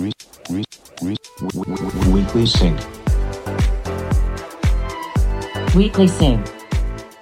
Weekly Sync. Weekly Sync.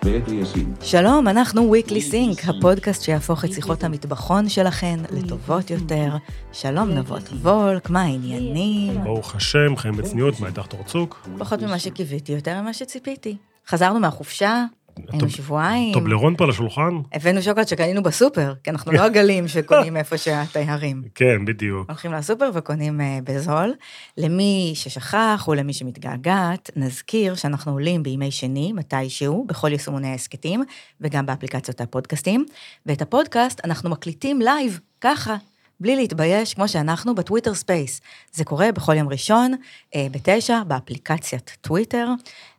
Weekly Sync. שלום, אנחנו Weekly Sync, הפודקאסט שיהפוך את שיחות המטבחון שלכן לטובות יותר. שלום נבות וולק, מה העניינים? ברוך השם, חיים בצניעות, מה איתך תורצוק? פחות ממה שקיוויתי, יותר ממה שציפיתי. חזרנו מהחופשה, היינו שבועיים, טובלרון פה על השולחן? הבאנו שוקולד שקנינו בסופר, כי אנחנו לא עגלים שקונים איפה שהתיירים. כן, בדיוק. הולכים לסופר וקונים אה, בזול. למי ששכח או למי שמתגעגעת, נזכיר שאנחנו עולים בימי שני, מתישהו, בכל יישומוני ההסכתים, וגם באפליקציות הפודקאסטים. ואת הפודקאסט אנחנו מקליטים live, ככה. בלי להתבייש, כמו שאנחנו בטוויטר space. זה קורה בכל יום ראשון, אה, בתשע, באפליקציית טוויטר.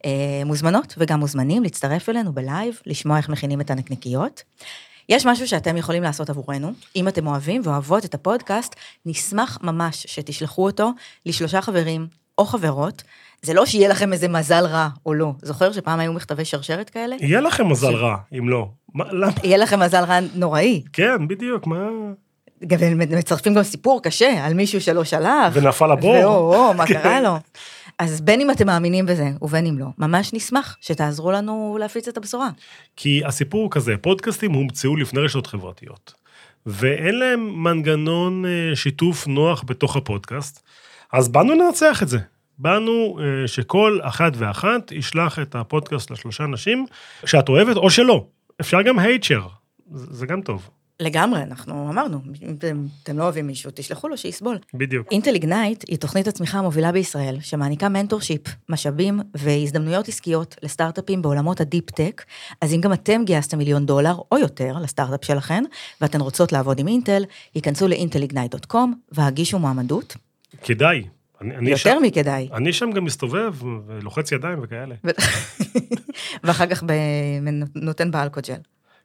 אה, מוזמנות וגם מוזמנים להצטרף אלינו ב live, לשמוע איך מכינים את הנקניקיות. יש משהו שאתם יכולים לעשות עבורנו, אם אתם אוהבים ואוהבות את הפודקאסט, נשמח ממש שתשלחו אותו לשלושה חברים או חברות. זה לא שיהיה לכם איזה מזל רע או לא. זוכר שפעם היו מכתבי שרשרת כאלה? יהיה לכם מזל רע, אם לא. מה, למה? יהיה לכם מזל רע נוראי. כן, בדיוק, מה... מצרפים גם סיפור קשה על מישהו שלא שלח. ונפל הבור. ואו, מה כן. קרה לו? אז בין אם אתם מאמינים בזה ובין אם לא, ממש נשמח שתעזרו לנו להפיץ את הבשורה. כי הסיפור הוא כזה, פודקאסטים הומצאו לפני רשתות חברתיות, ואין להם מנגנון אה, שיתוף נוח בתוך הפודקאסט, אז באנו לנצח את זה. באנו אה, שכל אחת ואחת ישלח את הפודקאסט לשלושה אנשים שאת אוהבת או שלא. אפשר גם hater, זה גם טוב, לגמרי, אנחנו אמרנו, אם אתם, אתם לא אוהבים מישהו, תשלחו לו שיסבול. בדיוק. אינטל איגנייט היא תוכנית הצמיחה המובילה בישראל, שמעניקה mentorship, משאבים והזדמנויות עסקיות לסטארט-אפים בעולמות ה deep-tech, אז אם גם אתם גייסתם מיליון דולר או יותר לסטארט-אפ שלכם, ואתן רוצות לעבוד עם אינטל, היכנסו ל Intel Ignite.com והגישו מועמדות. כדאי. אני, אני יותר שם, מכדאי. אני שם גם מסתובב ולוחץ ידיים וכאלה. ואחר כך ב- נותן באלכוג'ל.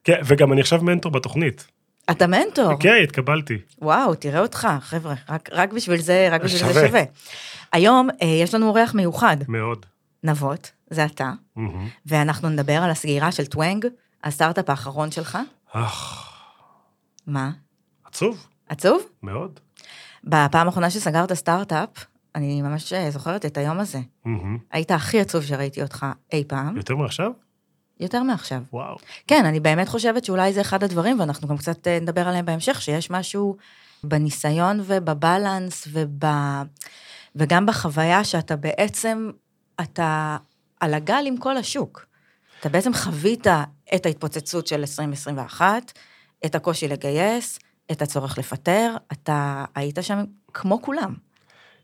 כן, וגם אני עכשיו מנטור בתוכנית. אתה מנטור. כן, התקבלתי. וואו, תראה אותך, חבר'ה, רק, רק בשביל זה, רק בשביל זה שווה. שווה. היום אה, יש לנו אורח מיוחד, מאוד. נבות, זה אתה, מהמם. ואנחנו נדבר על הסגירה של טוונג, הסטארט-אפ האחרון שלך. אך, מה? עצוב, עצוב? מאוד. בפעם האחרונה שסגרת סטארט-אפ, אני ממש אה, זוכרת את היום הזה. מהמם. היית הכי עצוב שראיתי אותך אי פעם, יותר מעכשיו? יותר מעכשיו. וואו. כן, אני באמת חושבת שאולי זה אחד הדברים, ואנחנו גם קצת אה, נדבר עליהם בהמשך, שיש משהו בניסיון ובבלנס וב... וגם בחוויה שאתה בעצם, אתה על הגל עם כל השוק. אתה בעצם חווית את ההתפוצצות של 2021, את הקושי לגייס, את הצורך לפטר, אתה היית שם כמו כולם.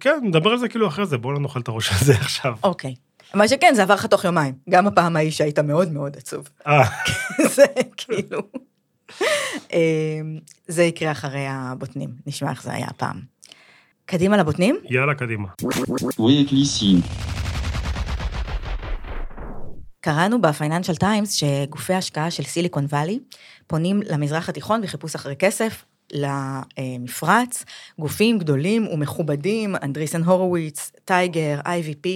כן, נדבר על זה כאילו אחרי זה, בואו לא נאכל את הראש הזה עכשיו. אוקיי. מה שכן, זה עבר לך תוך יומיים. גם הפעם ההיא שהיית מאוד מאוד עצוב. אה, זה כאילו... אמ, זה יקרה אחרי הבוטנים, נשמע איך זה היה הפעם. קדימה לבוטנים? יאללה, קדימה. קראנו בפייננשל טיימס שגופי השקעה של סיליקון וואלי פונים למזרח התיכון בחיפוש אחרי כסף מפרץ, גופים גדולים ומכובדים, אנדריסן הורוביץ, טייגר, IVP,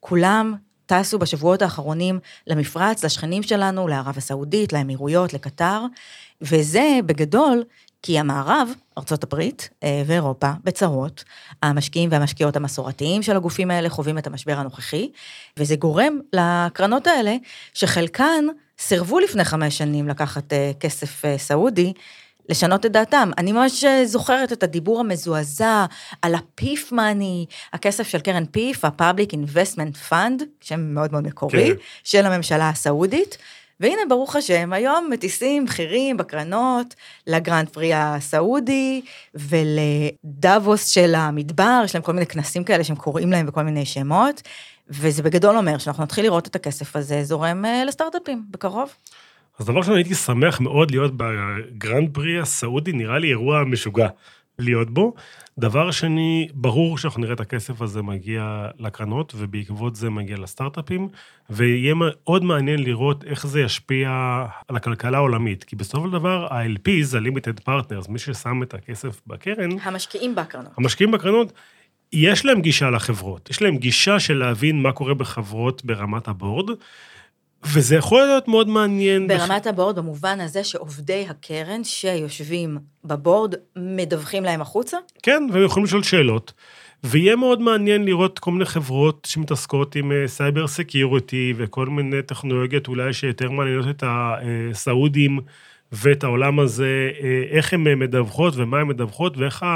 כולם טסו בשבועות האחרונים למפרץ, לשכנים שלנו, לערב הסעודית, לאמירויות, לקטר, וזה בגדול כי המערב, הברית אה, ואירופה, בצרות, המשקיעים והמשקיעות המסורתיים של הגופים האלה חווים את המשבר הנוכחי, וזה גורם לקרנות האלה, שחלקן סירבו לפני חמש שנים לקחת אה, כסף אה, סעודי, לשנות את דעתם. אני ממש אה, זוכרת את הדיבור המזועזע על ה PIF money, הכסף של קרן PIF, ה-Public Investment Fund, שם מאוד מאוד מקורי, כן. של הממשלה הסעודית. והנה, ברוך השם, היום מטיסים בכירים בקרנות לגרנד פרי הסעודי ולדאבוס של המדבר, יש להם כל מיני כנסים כאלה שהם קוראים להם בכל מיני שמות, וזה בגדול אומר שאנחנו נתחיל לראות את הכסף הזה זורם אה, לסטארט-אפים בקרוב. אז דבר ראשון, הייתי שמח מאוד להיות בגרנד פרי הסעודי, נראה לי אירוע משוגע להיות בו. דבר שני, ברור שאנחנו נראה את הכסף הזה מגיע לקרנות, ובעקבות זה מגיע לסטארט-אפים, ויהיה מאוד מעניין לראות איך זה ישפיע על הכלכלה העולמית, כי בסופו של דבר, ה-LPs, ה-Limited Partners, מי ששם את הכסף בקרן, המשקיעים בקרנות. המשקיעים בקרנות, יש להם גישה לחברות, יש להם גישה של להבין מה קורה בחברות ברמת הבורד, וזה יכול להיות מאוד מעניין. ברמת ה board, במובן הזה שעובדי הקרן שיושבים ב board, מדווחים להם החוצה? כן, והם יכולים לשאול שאלות. ויהיה מאוד מעניין לראות כל מיני חברות שמתעסקות עם cyber security וכל מיני טכנולוגיות אולי שיותר מעניינות את הסעודים ואת העולם הזה, אה, איך הן מדווחות ומה הן מדווחות ואיך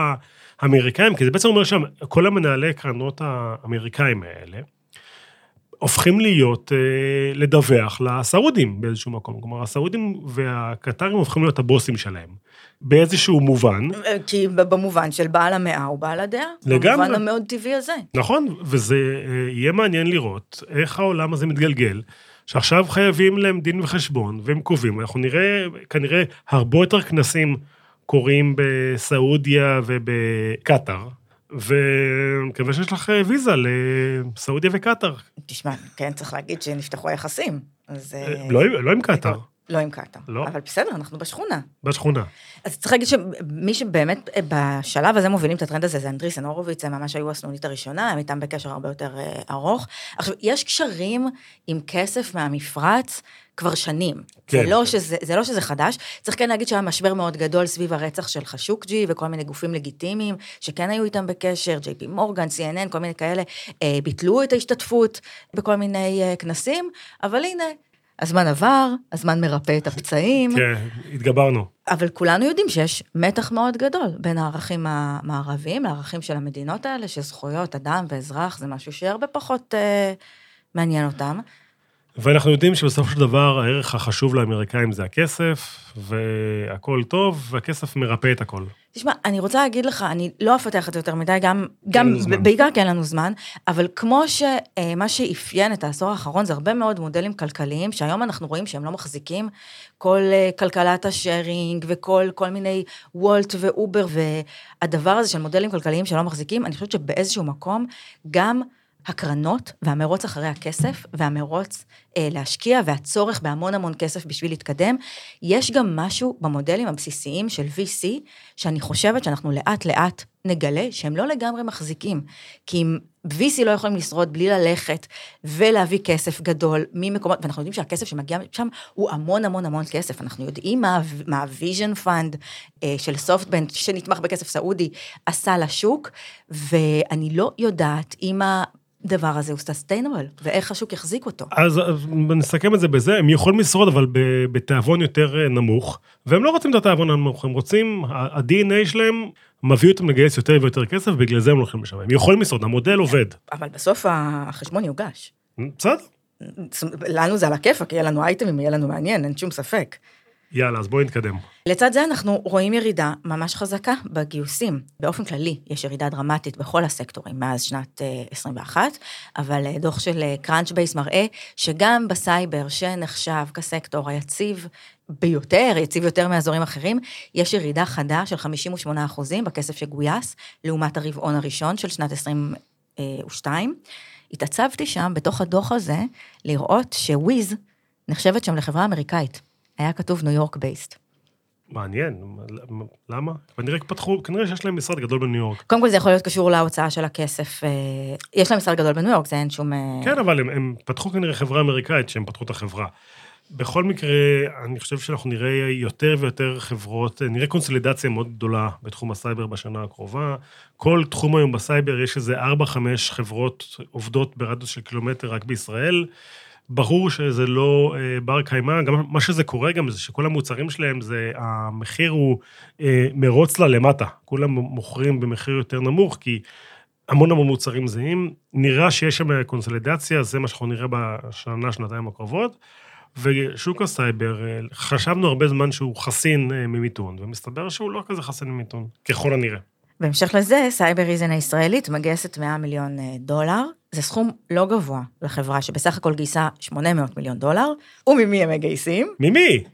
האמריקאים, כי זה בעצם אומר שם, כל המנהלי קרנות האמריקאים האלה, הופכים להיות, אה, לדווח לסעודים באיזשהו מקום. כלומר, הסעודים והקטרים הופכים להיות הבוסים שלהם, באיזשהו מובן. כי במובן של בעל המאה הוא בעל הדעה. לגמרי. במובן המאוד טבעי הזה. נכון, וזה אה, יהיה מעניין לראות איך העולם הזה מתגלגל. שעכשיו חייבים להם דין וחשבון, והם קובעים. אנחנו נראה כנראה הרבה יותר כנסים קורים בסעודיה ובקטאר, ומקווה שיש לך ויזה לסעודיה וקטאר. תשמע, כן, צריך להגיד שנפתחו היחסים. אז... לא, לא עם קטאר. לא עם קטאר. לא. אבל בסדר, אנחנו בשכונה. בשכונה. אז צריך להגיד שמי שבאמת בשלב הזה מובילים את הטרנד הזה זה אנדריסן הורוביץ, הם ממש היו הסנונית הראשונה, הם איתם בקשר הרבה יותר ארוך. עכשיו, יש קשרים עם כסף מהמפרץ כבר שנים. כן. זה, לא שזה, זה לא שזה חדש, צריך כן להגיד שהיה משבר מאוד גדול סביב הרצח של חשוקג'י וכל מיני גופים לגיטימיים, שכן היו איתם בקשר, ג'יי פי מורגן, CNN, כל מיני כאלה, אה, ביטלו את ההשתתפות בכל מיני אה, כנסים, אבל הנה, הזמן עבר, הזמן מרפא את הפצעים. כן, התגברנו. אבל כולנו יודעים שיש מתח מאוד גדול בין הערכים המערביים לערכים של המדינות האלה, שזכויות אדם ואזרח זה משהו שהרבה פחות אה, מעניין אותם. ואנחנו יודעים שבסופו של דבר הערך החשוב לאמריקאים זה הכסף, והכל טוב, והכסף מרפא את הכל. תשמע, אני רוצה להגיד לך, אני לא אפתח את זה יותר מדי, גם, גם. בעיקר כי אין לנו זמן, אבל כמו שמה שאפיין את העשור האחרון זה הרבה מאוד מודלים כלכליים, שהיום אנחנו רואים שהם לא מחזיקים, כל אה, כלכלת השארינג וכל כל מיני וולט ואובר, והדבר הזה של מודלים כלכליים שלא מחזיקים, אני חושבת שבאיזשהו מקום, גם הקרנות והמרוץ אחרי הכסף והמרוץ אה, להשקיע והצורך בהמון המון כסף בשביל להתקדם, יש גם משהו במודלים הבסיסיים של VC, שאני חושבת שאנחנו לאט לאט נגלה שהם לא לגמרי מחזיקים. כי אם VC לא יכולים לשרוד בלי ללכת ולהביא כסף גדול ממקומות, ואנחנו יודעים שהכסף שמגיע שם הוא המון המון המון כסף. אנחנו יודעים מה, מה ה-vision fund אה, של סופטבנק, שנתמך בכסף סעודי, עשה לשוק, ואני לא יודעת אם ה... הדבר הזה הוא סוסטיינבל, ואיך השוק יחזיק אותו. אז, אז נסכם את זה בזה, הם יכולים לשרוד, אבל בתיאבון יותר אה, נמוך, והם לא רוצים את התיאבון הנמוך, הם רוצים, ה-DNA שלהם מביא אותם לגייס יותר ויותר כסף, ובגלל זה הם לא הולכים לשם. הם יכולים לשרוד, המודל עובד. אבל בסוף החשבון יוגש. בסדר, לנו זה על הכיפאק, יהיה לנו אייטמים, יהיה לנו מעניין, אין שום ספק. יאללה, אז בואי נתקדם. לצד זה אנחנו רואים ירידה ממש חזקה בגיוסים. באופן כללי, יש ירידה דרמטית בכל הסקטורים מאז שנת אה, 21, אבל אה, דוח של Crunchbase מראה שגם בסייבר, שנחשב כסקטור היציב ביותר, יציב יותר מאזורים אחרים, יש ירידה חדה של 58 אחוזים בכסף שגויס, לעומת הרבעון הראשון של שנת 22. התעצבתי שם, בתוך הדוח הזה, לראות שוויז נחשבת שם לחברה אמריקאית. היה כתוב ניו יורק based. מעניין, למה? כנראה פתחו, כנראה שיש להם משרד גדול בניו יורק. קודם כל זה יכול להיות קשור להוצאה של הכסף. אה, יש להם משרד גדול בניו יורק, זה אין שום... אה, כן, אבל הם, הם פתחו כנראה חברה אמריקאית שהם פתחו את החברה. בכל מקרה, אני חושב שאנחנו נראה יותר ויותר חברות, נראה קונסולידציה מאוד גדולה בתחום הסייבר בשנה הקרובה. כל תחום היום בסייבר, יש איזה 4-5 חברות עובדות ברדיוס של קילומטר רק בישראל. ברור שזה לא אה, בר קיימא, גם מה שזה קורה גם זה שכל המוצרים שלהם זה, המחיר הוא אה, מרוץ ל, למטה. כולם מוכרים במחיר יותר נמוך, כי המון המון מוצרים זהים. נראה שיש שם קונסולידציה, זה מה שאנחנו נראה בשנה, שנתיים הקרובות. ושוק הסייבר, אה, חשבנו הרבה זמן שהוא חסין אה, ממיתון, ומסתבר שהוא לא כזה חסין ממיתון, ככל הנראה. בהמשך לזה, סייבריזן הישראלית מגייסת 100 מיליון אה, דולר. זה סכום לא גבוה לחברה שבסך הכל גייסה 800 מיליון דולר, וממי הם מגייסים? ממי?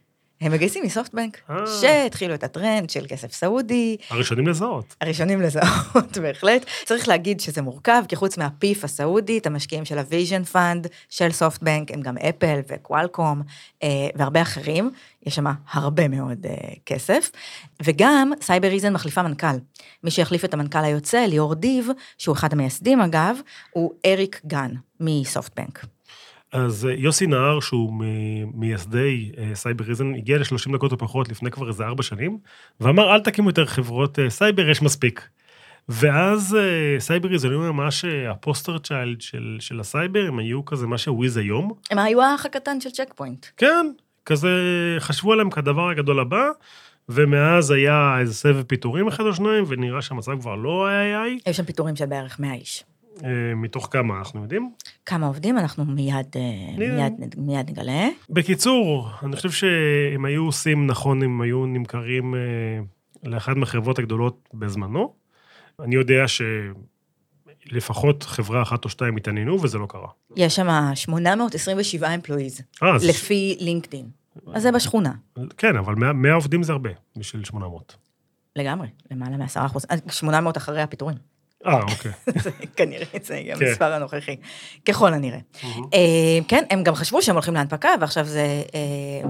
הם מגייסים מ SoftBank, אה. שהתחילו את הטרנד של כסף סעודי, הראשונים לזהות. הראשונים לזהות, בהחלט. צריך להגיד שזה מורכב, כי חוץ מה PIF הסעודי, את המשקיעים של ה Vision Fund, של SoftBank, הם גם Apple ו Qualcomm אה, והרבה אחרים, יש שם הרבה מאוד אה, כסף. וגם Cybereason מחליפה מנכ"ל. מי שיחליף את המנכ"ל היוצא, ליאור דיב, שהוא אחד המייסדים אגב, הוא אריק גן מ SoftBank. אז אה, יוסי נהר, שהוא מייסד אה, Cybereason, הגיע ל-30 דקות או פחות לפני כבר איזה ארבע שנים, ואמר, אל תקימו יותר חברות אה, סייבר, יש מספיק. ואז Cybereason היו ממש ה poster child של, של הסייבר, הם היו כזה מה ש Wiz היום. הם היו האח הקטן של Check Point. כן, כזה חשבו עליהם כדבר הגדול הבא, ומאז היה איזה סבב פיטורים אחד או שניים, ונראה שהמצב כבר לא היה איי, היו שם פיטורים של בערך 100 איש. אה, מתוך כמה אנחנו יודעים. כמה עובדים, אנחנו מיד, אה. מיד, מיד נגלה. בקיצור, אני חושב שהם היו עושים נכון אם היו נמכרים אה, לאחת מהחברות הגדולות בזמנו. אני יודע שלפחות חברה אחת או שתיים התעניינו, וזה לא קרה. יש שם 827 אמפלואיז, לפי לינקדין. אז זה בשכונה, כן, אבל 100, 100 עובדים זה הרבה בשביל 800. לגמרי, למעלה מ-10 אחוז, 800 אחרי הפיטורים. אה, אוקיי. כנראה זה יהיה כן. המספר הנוכחי, ככל הנראה. אה, כן, הם גם חשבו שהם הולכים להנפקה, ועכשיו זה, אה,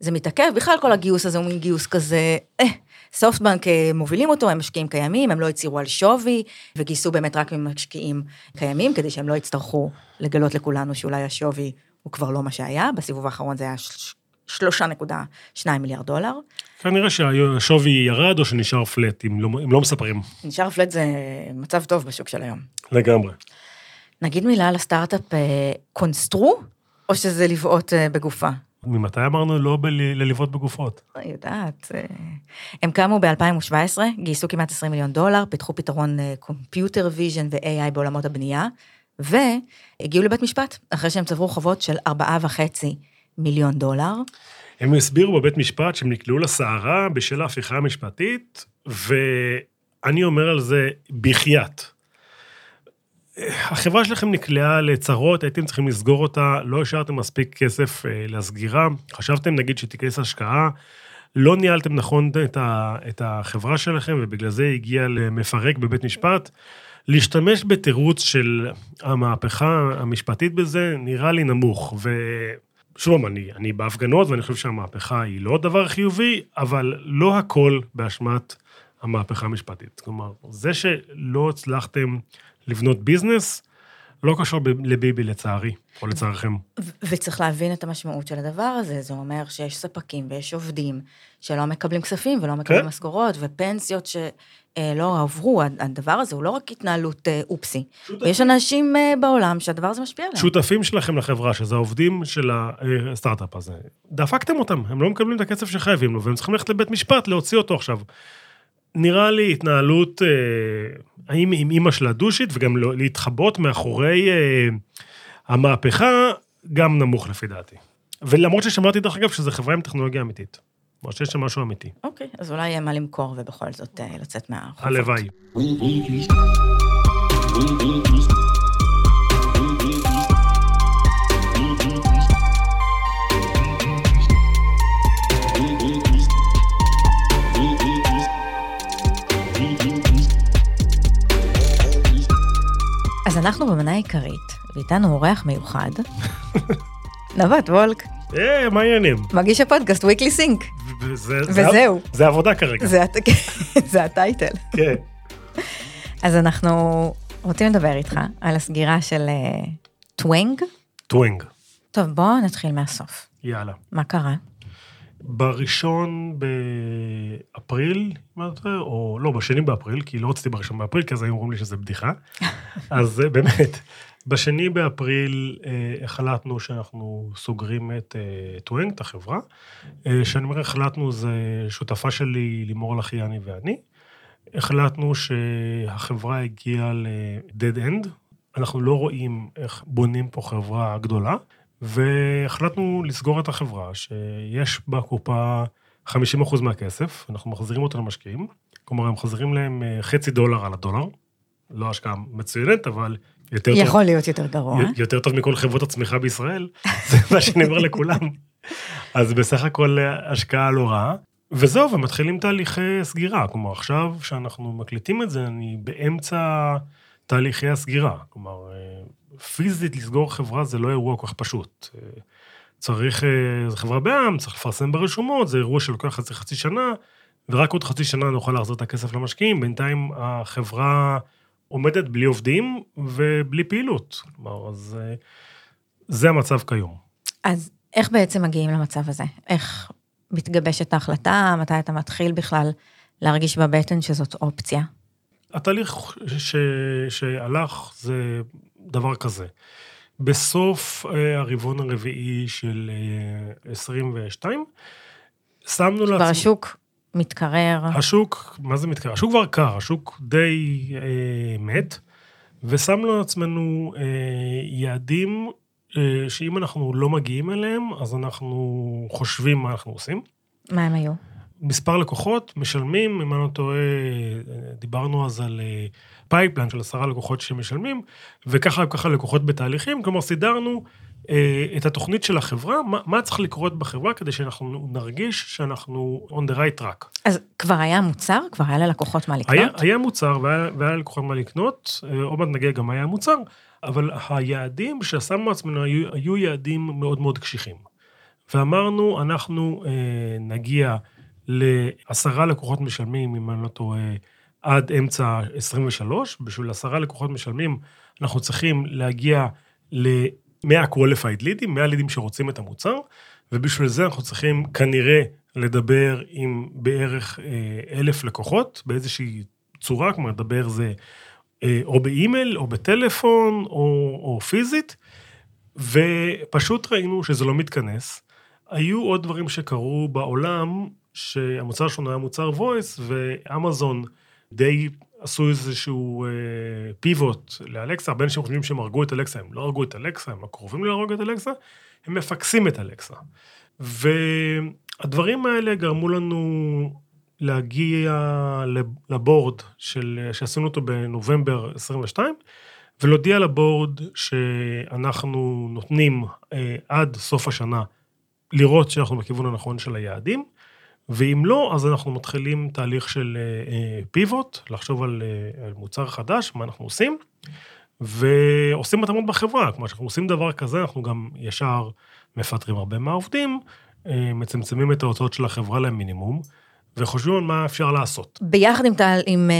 זה מתעכב. בכלל כל הגיוס הזה הוא מין גיוס כזה, אה, סופטבנק מובילים אותו, הם משקיעים קיימים, הם לא הצהירו על שווי, וגייסו באמת רק ממשקיעים קיימים, כדי שהם לא יצטרכו לגלות לכולנו שאולי השווי הוא כבר לא מה שהיה, בסיבוב האחרון זה היה 3.2 מיליארד דולר. כנראה שהשווי ירד או שנשאר פלט, אם לא, אם לא מספרים. נשאר פלט זה מצב טוב בשוק של היום. לגמרי. נגיד מילה על הסטארט-אפ אה, קונסטרו, או שזה לבעוט אה, בגופה? ממתי אמרנו לא לבעוט בגופות? אני יודעת. אה, הם קמו ב-2017, גייסו כמעט 20 מיליון דולר, פיתחו פתרון computer vision ו-AI בעולמות הבנייה, והגיעו לבית משפט, אחרי שהם צברו חובות של 4.5 מיליון דולר. הם הסבירו בבית משפט שהם נקלעו לסערה בשל ההפיכה המשפטית, ואני אומר על זה בחייאת. החברה שלכם נקלעה לצרות, הייתם צריכים לסגור אותה, לא השארתם מספיק כסף אה, לסגירה, חשבתם נגיד שתיכנס השקעה, לא ניהלתם נכון את, את החברה שלכם, ובגלל זה הגיע למפרק בבית משפט. להשתמש בתירוץ של המהפכה המשפטית בזה, נראה לי נמוך. ושוב, אני, אני בהפגנות, ואני חושב שהמהפכה היא לא דבר חיובי, אבל לא הכל באשמת המהפכה המשפטית. כלומר, זה שלא הצלחתם לבנות ביזנס, לא קשור ב- לביבי לצערי, או לצערכם. ו- וצריך להבין את המשמעות של הדבר הזה, זה אומר שיש ספקים ויש עובדים שלא מקבלים כספים ולא מקבלים כן. משכורות, ופנסיות שלא עברו, הדבר הזה הוא לא רק התנהלות אה, אופסי. יש אנשים אה, בעולם שהדבר הזה משפיע עליהם. שותפים שלכם לחברה, שזה העובדים של הסטארט-אפ הזה, דפקתם אותם, הם לא מקבלים את הכסף שחייבים לו, והם צריכים ללכת לבית משפט להוציא אותו עכשיו. נראה לי התנהלות, אה, עם אימא שלה דושית, וגם לא- להתחבות מאחורי אה, המהפכה, גם נמוך לפי דעתי. ולמרות ששמעתי, דרך אגב, שזו חברה עם טכנולוגיה אמיתית. כלומר שיש שם משהו אמיתי. אוקיי, אז אולי יהיה מה למכור ובכל זאת אה, לצאת מהחובות. הלוואי. אז אנחנו במנה העיקרית, ואיתנו אורח מיוחד, נווט וולק, אה, מה העניינים? מגיש הפודקאסט weekly sync. וזה- וזהו. זה- זה עבודה כרגע. זה, הט- זה הטייטל. כן. אז אנחנו רוצים לדבר איתך על הסגירה של אה, טוונג. טוונג. טוב, בואו נתחיל מהסוף. יאללה. מה קרה? בראשון באפריל? או לא, בשני באפריל, כי לא רציתי בראשון באפריל, כי אז היו אומרים לי שזה בדיחה. אז באמת, בשני באפריל אה, החלטנו שאנחנו סוגרים את אה, טוונג, את החברה. אה, שאני אומר החלטנו, זה שותפה שלי, לימור לחיאני ואני. החלטנו שהחברה הגיעה ל-dead end. אנחנו לא רואים איך בונים פה חברה גדולה, והחלטנו לסגור את החברה, שיש בקופה 50% מהכסף, אנחנו מחזירים אותו למשקיעים, כלומר, הם מחזירים להם אה, חצי דולר על הדולר, לא השקעה מצוינת, אבל יותר טוב. יכול להיות יותר גרוע. יותר טוב מכל חברות הצמיחה בישראל, זה מה שאני אומר לכולם. אז בסך הכל אה, השקעה לא רעה. וזהו, ומתחילים תהליכי סגירה. כלומר, עכשיו שאנחנו מקליטים את זה, אני באמצע תהליכי הסגירה. כלומר, אה, פיזית לסגור חברה זה לא אירוע כל כך פשוט. אה, צריך, זו חברה בעם, צריך לפרסם ברשומות, זה אירוע שלוקח חצי חצי שנה, ורק עוד חצי שנה נוכל להחזיר את הכסף למשקיעים. בינתיים החברה עומדת בלי עובדים ובלי פעילות. כלומר, אז אה, זה המצב כיום. אז איך בעצם מגיעים למצב הזה? איך מתגבשת ההחלטה? מתי אתה מתחיל בכלל להרגיש בבטן שזאת אופציה? התהליך ש... שהלך זה דבר כזה. בסוף אה, הרבעון הרביעי של אה, 22, שמנו לעצמנו... כבר השוק מתקרר. השוק, מה זה מתקרר? השוק כבר קר, השוק די אה, מת, ושמנו לעצמנו אה, יעדים אה, שאם אנחנו לא מגיעים אליהם, אז אנחנו חושבים מה אנחנו עושים. מה הם היו? מספר לקוחות, משלמים, אם אני לא טועה, דיברנו אז על pipeline של עשרה לקוחות שמשלמים, וככה ככה לקוחות בתהליכים, כלומר סידרנו אה, את התוכנית של החברה, מה, מה צריך לקרות בחברה כדי שאנחנו נרגיש שאנחנו on the right track. אז כבר היה מוצר? כבר היה ללקוחות מה לקנות? היה, היה מוצר והיה, והיה ללקוחות מה לקנות, אה, עוד מעט נגיע גם היה מוצר, אבל היעדים ששמנו לעצמנו היו, היו יעדים מאוד מאוד קשיחים. ואמרנו, אנחנו אה, נגיע לעשרה לקוחות משלמים, אם אני לא טועה, עד אמצע 23. בשביל עשרה לקוחות משלמים, אנחנו צריכים להגיע ל-100 qualified leads, 100 לידים שרוצים את המוצר, ובשביל זה אנחנו צריכים כנראה לדבר עם בערך אה, אלף לקוחות באיזושהי צורה, כלומר, לדבר זה אה, או באימייל, או בטלפון, או, או פיזית, ופשוט ראינו שזה לא מתכנס. היו עוד דברים שקרו בעולם, שהמוצר שלנו היה מוצר voice, ואמזון די עשו איזשהו אה, פיבוט לאלקסה, הרבה אנשים חושבים שהם הרגו את אלקסה, הם לא הרגו את אלקסה, הם קרובים להרוג את אלקסה, הם מפקסים את אלקסה. והדברים האלה גרמו לנו להגיע לבורד של, שעשינו אותו בנובמבר 22, ולהודיע לבורד שאנחנו נותנים אה, עד סוף השנה לראות שאנחנו בכיוון הנכון של היעדים, ואם לא, אז אנחנו מתחילים תהליך של פיבוט, לחשוב על, על מוצר חדש, מה אנחנו עושים, ועושים התאמות בחברה. כלומר, כשאנחנו עושים דבר כזה, אנחנו גם ישר מפטרים הרבה מהעובדים, מצמצמים את ההוצאות של החברה למינימום, וחושבים על מה אפשר לעשות. ביחד עם, עם,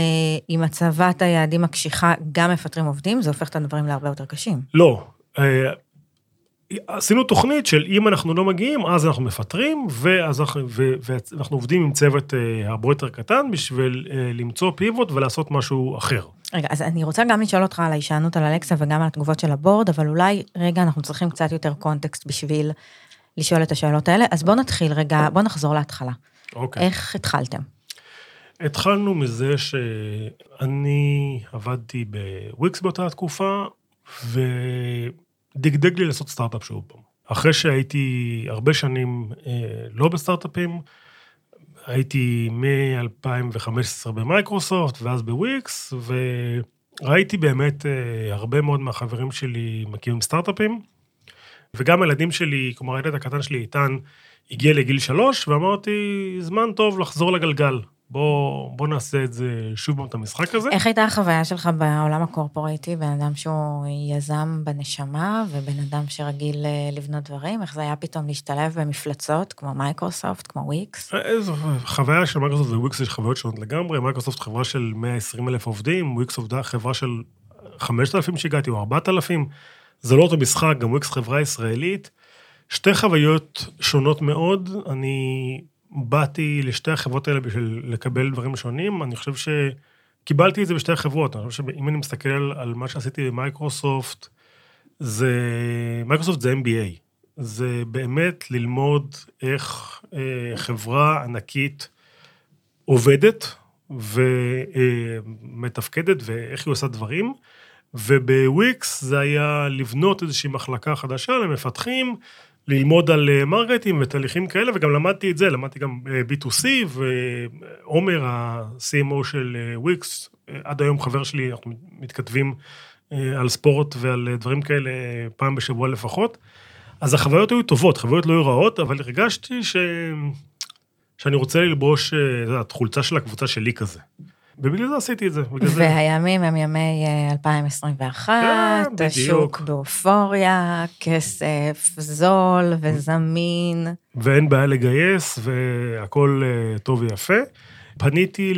עם הצבת היעדים הקשיחה, גם מפטרים עובדים? זה הופך את הדברים להרבה יותר קשים. לא. עשינו תוכנית של אם אנחנו לא מגיעים, אז אנחנו מפטרים, ואז אנחנו, ואנחנו עובדים עם צוות אה, הרבה יותר קטן בשביל אה, למצוא פיבוט ולעשות משהו אחר. רגע, אז אני רוצה גם לשאול אותך על ההישענות על אלכסה וגם על התגובות של הבורד, אבל אולי רגע אנחנו צריכים קצת יותר קונטקסט בשביל לשאול את השאלות האלה. אז בואו נתחיל רגע, בואו נחזור להתחלה. אוקיי. איך התחלתם? התחלנו מזה שאני עבדתי בוויקס באותה תקופה, ו... דגדג לי לעשות סטארט-אפ שוב פעם. אחרי שהייתי הרבה שנים אה, לא בסטארט-אפים, הייתי מ-2015 במייקרוסופט ואז בוויקס, וראיתי באמת אה, הרבה מאוד מהחברים שלי מקימים סטארט-אפים, וגם הילדים שלי, כלומר הילד הקטן שלי איתן, הגיע לגיל שלוש, ואמרתי, זמן טוב לחזור לגלגל. בוא, בוא נעשה את זה שוב פעם את המשחק הזה. איך הייתה החוויה שלך בעולם הקורפורטיבי, בן אדם שהוא יזם בנשמה, ובן אדם שרגיל אה, לבנות דברים? איך זה היה פתאום להשתלב במפלצות כמו מייקרוסופט, כמו וויקס? איזו חוויה של Microsoft ו Wix יש חוויות שונות לגמרי. מייקרוסופט חברה של 120 אלף עובדים, וויקס עובדה חברה של 5,000 שהגעתי, או 4,000. זה לא אותו משחק, גם וויקס חברה ישראלית. שתי חוויות שונות מאוד. אני באתי לשתי החברות האלה בשביל לקבל דברים שונים, אני חושב שקיבלתי את זה בשתי החברות, אני חושב שאם אני מסתכל על, מה שעשיתי במייקרוסופט, זה, מייקרוסופט זה MBA, זה באמת ללמוד איך אה, חברה ענקית עובדת ומתפקדת ואיך היא עושה דברים, ובוויקס זה היה לבנות איזושהי מחלקה חדשה למפתחים, ללמוד על אה, מרקטים ותהליכים כאלה, וגם למדתי את זה, למדתי גם אה, B2C, ועומר, ה-CMO של וויקס, אה, עד היום חבר שלי, אנחנו מתכתבים על ספורט ועל דברים כאלה פעם בשבוע לפחות. אז החוויות היו טובות, חוויות לא היו רעות, אבל הרגשתי ש... שאני רוצה ללבוש, את חולצה של הקבוצה שלי כזה. ובגלל זה עשיתי את זה. והימים הם ימי 2021, כן, השוק באופוריה, כסף זול וזמין. ואין בעיה לגייס, והכול אה, טוב ויפה. פניתי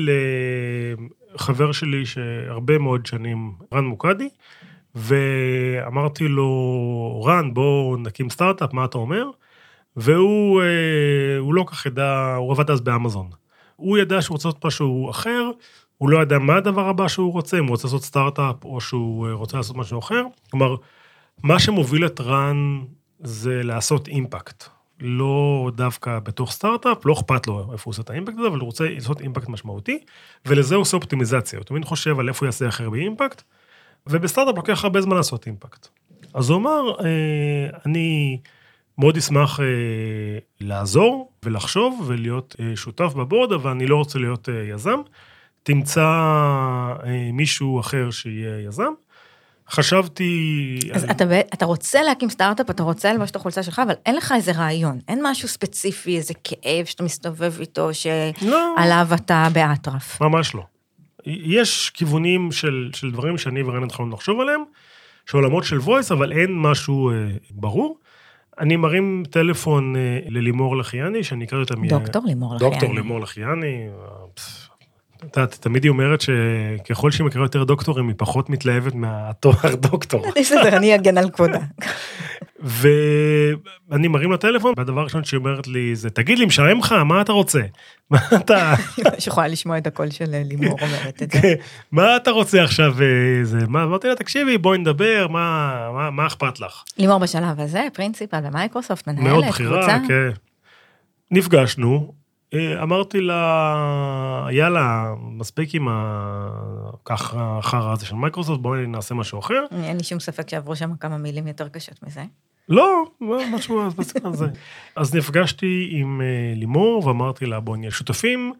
לחבר שלי שהרבה מאוד שנים, רן מוקדי, ואמרתי לו, רן, בוא נקים סטארט-אפ, מה אתה אומר? והוא אה, הוא לא כך ידע, הוא עבד אז באמזון. הוא ידע שהוא רוצה לעשות משהו אחר, הוא לא ידע מה הדבר הבא שהוא רוצה, אם הוא רוצה לעשות סטארט-אפ או שהוא אה, רוצה לעשות משהו אחר. כלומר, מה שמוביל את רן זה לעשות אימפקט. לא דווקא בתוך סטארט-אפ, לא אכפת לו איפה הוא עושה את האימפקט הזה, אבל הוא רוצה לעשות אימפקט משמעותי, ולזה הוא עושה אופטימיזציה. הוא תמיד חושב על איפה הוא יעשה אחר באימפקט, ובסטארט-אפ לוקח הרבה זמן לעשות אימפקט. אז הוא אמר, אה, אני מאוד אשמח אה, לעזור ולחשוב ולהיות שותף בבורד, אבל אני לא רוצה להיות יזם. תמצא אה, מישהו אחר שיהיה יזם. חשבתי... אז אתה, ב- אתה רוצה להקים סטארט-אפ, אתה רוצה ללבוש את החולצה שלך, אבל אין לך איזה רעיון, אין משהו ספציפי, איזה כאב שאתה מסתובב איתו, שעליו לא, אתה באטרף. ממש לא. יש כיוונים של, של דברים שאני ורן התחלנו לחשוב עליהם, של עולמות של voice, אבל אין משהו אה, ברור. אני מרים טלפון אה, ללימור לחיאני, שאני הכרתי אותה מ... דוקטור לימור לחיאני. דוקטור לימור לחיאני. אה, את יודעת, תמיד היא אומרת שככל שהיא מכירה יותר דוקטורים, היא פחות מתלהבת מהתואר דוקטור. בסדר, אני אגן על כבודה. ואני מרים לה טלפון, והדבר הראשון שהיא אומרת לי זה, תגיד לי, משעמם לך? מה אתה רוצה? מה אתה... שיכולה לשמוע את הקול של לימור אומרת את זה. מה אתה רוצה עכשיו? אה, זה, מה, אמרתי לה, תקשיבי, בואי נדבר, מה, מה, מה אכפת לך? לימור בשלב הזה, פרינציפל במייקרוסופט, מאוד מנהלת בכירה, קבוצה. כן. נפגשנו, אה, אמרתי לה, יאללה, מספיק עם ה... ככה החרא הזה של מייקרוסופט, בואי נעשה משהו אחר. אין לי שום ספק שעברו שם כמה מילים יותר קשות מזה. לא, לא, משהו בסגנון הזה. אז נפגשתי עם אה, לימור ואמרתי לה, בואי נהיה שותפים,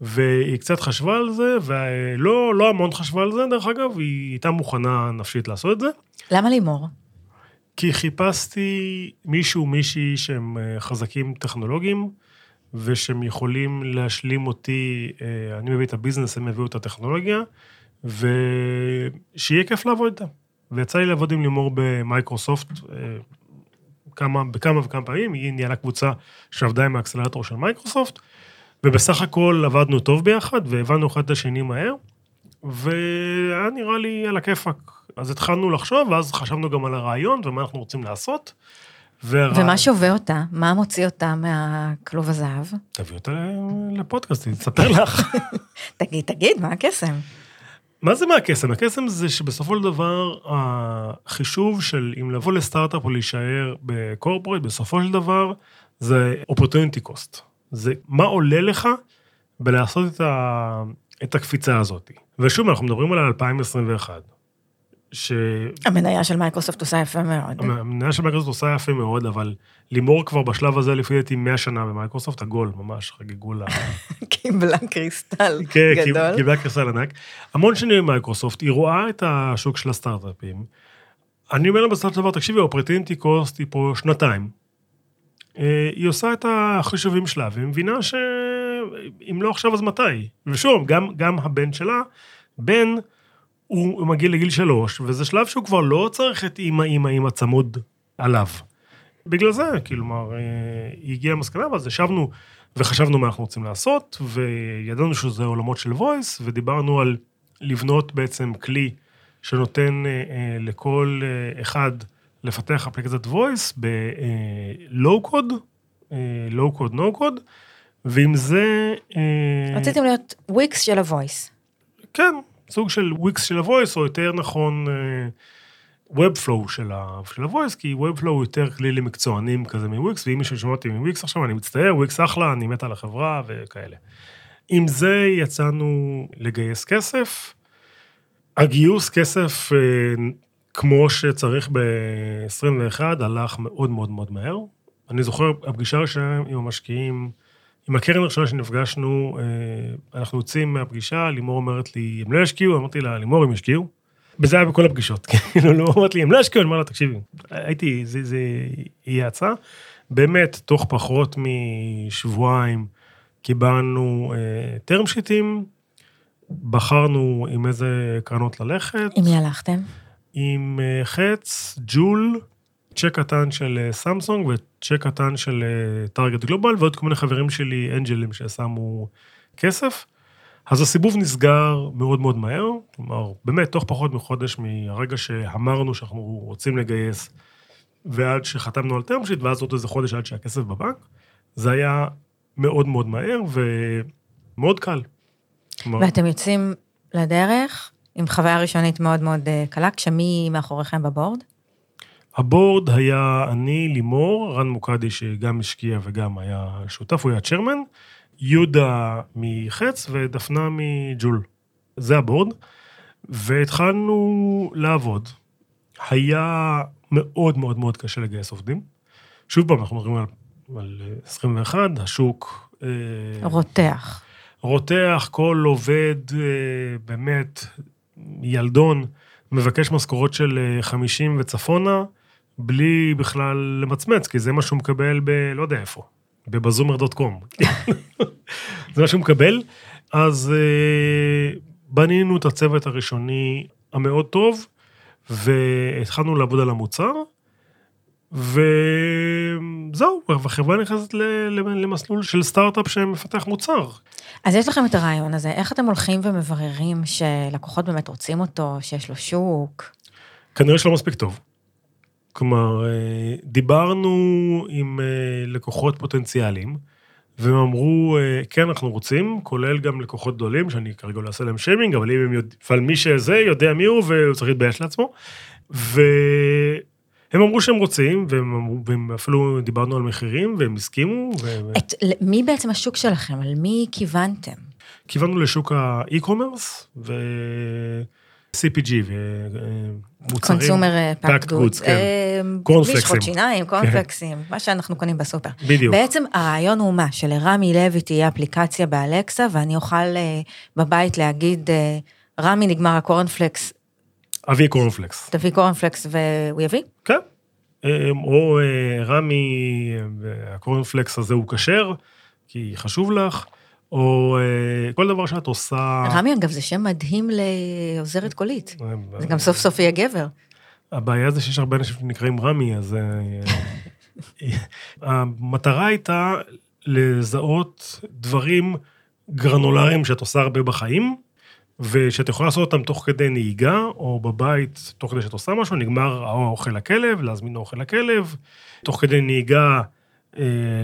והיא קצת חשבה על זה, ולא לא המון חשבה על זה, דרך אגב, היא הייתה מוכנה נפשית לעשות את זה. למה לימור? כי חיפשתי מישהו, מישהי שהם אה, חזקים טכנולוגיים, ושהם יכולים להשלים אותי, אה, אני מביא את ה business, הם יביאו את הטכנולוגיה, ושיהיה כיף לעבוד איתם. ויצא לי לעבוד עם לימור במייקרוסופט אה, כמה, בכמה וכמה פעמים, היא ניהלה קבוצה שעבדה עם ה accelerator של מייקרוסופט, ובסך הכל עבדנו טוב ביחד, והבנו אחד את השני מהר, והיה נראה לי על הכיפאק. אז התחלנו לחשוב, ואז חשבנו גם על הרעיון ומה אנחנו רוצים לעשות. והרע- ומה שווה אותה? מה מוציא אותה מהכלוב הזהב? תביא אותה לפודקאסט, היא תספר לך. תגיד, תגיד, מה הקסם? מה זה מהקסם? הקסם זה שבסופו של דבר, החישוב של אם לבוא לסטארט-אפ או להישאר בקורפורט, בסופו של דבר, זה opportunity cost. זה מה עולה לך בלעשות את, ה, את הקפיצה הזאת. ושוב, אנחנו מדברים על 2021, המניה של מייקרוסופט עושה יפה מאוד. שהמניה של מייקרוסופט עושה יפה מאוד, אבל לימור כבר בשלב הזה, לפי דעתי, 100 שנה במייקרוסופט, עגול, ממש חגגו לה... קיבלה קריסטל כן, גדול. קיבלה קריסטל ענק. המון שנים במייקרוסופט, היא רואה את השוק של הסטארט-אפים. אני אומר לה בסופו של דבר, תקשיבי, ה opportunity cost היא פה שנתיים. אה, היא עושה את החישובים שלה, והיא מבינה שאם לא עכשיו אז מתי. ושוב, גם, גם הבן שלה, בן, הוא מגיע לגיל שלוש, וזה שלב שהוא כבר לא צריך את אימא, אימא, אימא צמוד עליו. בגלל זה, כלומר, אה, היא הגיעה למסקנה, ואז ישבנו וחשבנו מה אנחנו רוצים לעשות, וידענו שזה עולמות של voice, ודיברנו על לבנות בעצם כלי שנותן אה, אה, לכל אה, אחד לפתח אפליקציית voice ב-low code, אה, low code, no code, ועם זה... אה, רציתם להיות Wix של ה voice. כן, סוג של וויקס של ה-voice, או יותר נכון, אה, Webflow של ה- של ה-voice, כי Webflow הוא יותר כלי למקצוענים כזה מוויקס, ואם מישהו שומע אותי מוויקס עכשיו, אני מצטער, וויקס אחלה, אני מת על החברה וכאלה. עם זה יצאנו לגייס כסף. הגיוס כסף, אה, כמו שצריך ב-21, הלך מאוד מאוד מאוד מהר. אני זוכר, הפגישה הראשונה עם המשקיעים, עם הקרן הראשונה שנפגשנו, אה, אנחנו יוצאים מהפגישה, לימור אומרת לי, הם לא ישקיעו? אמרתי לה, לימור, הם ישקיעו? וזה היה בכל הפגישות, כאילו, לא אומרת לי, הם לא ישקיעו, אני אומר לה, תקשיבי, הייתי, זה, זה יהיה הצעה. באמת, תוך פחות משבועיים קיבלנו אה, טרם שיטים, בחרנו עם איזה קרנות ללכת. עם מי הלכתם? עם אה, חץ, ג'ול, צ'ק קטן של אה, סמסונג וצ'ק קטן של טארגט גלובל, ועוד כל מיני חברים שלי, אנג'לים, ששמו כסף. אז הסיבוב נסגר מאוד מאוד מהר, כלומר, באמת, תוך פחות מחודש מהרגע שאמרנו שאנחנו רוצים לגייס, ועד שחתמנו על term sheet, ואז עוד איזה חודש עד שהכסף בבנק, זה היה מאוד מאוד מהר ומאוד קל. כלומר, ואתם יוצאים לדרך עם חוויה ראשונית מאוד מאוד אה, קלה, כשמי מאחוריכם בבורד? הבורד היה אני, לימור, רן מוקדי שגם השקיע וגם היה שותף, הוא היה צ'רמן, יהודה מחץ ודפנה מג'ול. זה הבורד. והתחלנו לעבוד. היה מאוד מאוד מאוד קשה לגייס עובדים. שוב פעם, אנחנו מדברים על, על 21, השוק... אה, רותח. רותח, כל עובד, אה, באמת, ילדון, מבקש משכורות של אה, 50 וצפונה, בלי בכלל למצמץ, כי זה מה שהוא מקבל ב... לא יודע איפה, בבזומר.קום. זה מה שהוא מקבל. אז אה, בנינו את הצוות הראשוני המאוד טוב, והתחלנו לעבוד על המוצר, וזהו, והחברה נכנסת למסלול של סטארט-אפ שמפתח מוצר. אז יש לכם את הרעיון הזה, איך אתם הולכים ומבררים שלקוחות באמת רוצים אותו, שיש לו שוק? כנראה שלא מספיק טוב. כלומר, אה, דיברנו עם אה, לקוחות פוטנציאליים, והם אמרו, אה, כן, אנחנו רוצים, כולל גם לקוחות גדולים, שאני כרגע לא אעשה להם שיימינג, אבל אם הם יודעים, אבל מי שזה יודע מי הוא, והוא צריך להתבייש לעצמו. והם אמרו שהם רוצים, והם, אמרו, והם אפילו דיברנו על מחירים, והם הסכימו, את, מי בעצם השוק שלכם? על מי כיוונתם? וכיוונו לשוק האי-קומרס, ו-CPG, ומוצרים. קונסומר פאקד packed goods, כן. קורנפלקסים. קורנפלקסים. שיניים, קורנפלקסים, מה שאנחנו קונים בסופר. בדיוק. בעצם הרעיון הוא מה? שלרמי לוי תהיה אפליקציה באלקסה, ואני אוכל אה, בבית להגיד, אה, רמי נגמר הקורנפלקס, אבי קורנפלקס. תביא קורנפלקס והוא יביא? כן. או אה, רמי, אה, הקורנפלקס הזה הוא כשר, כי חשוב לך, או אה, כל דבר שאת עושה... רמי, אגב, זה שם מדהים לעוזרת קולית. אה, זה גם סוף סוף יהיה גבר. הבעיה זה שיש הרבה אנשים שנקראים רמי, אז... אה, המטרה הייתה לזהות דברים גרנולריים שאת עושה הרבה בחיים, ושאת יכולה לעשות אותם תוך כדי נהיגה, או בבית, תוך כדי שאת עושה משהו, נגמר האוכל לכלב, להזמין אוכל לכלב, תוך כדי נהיגה,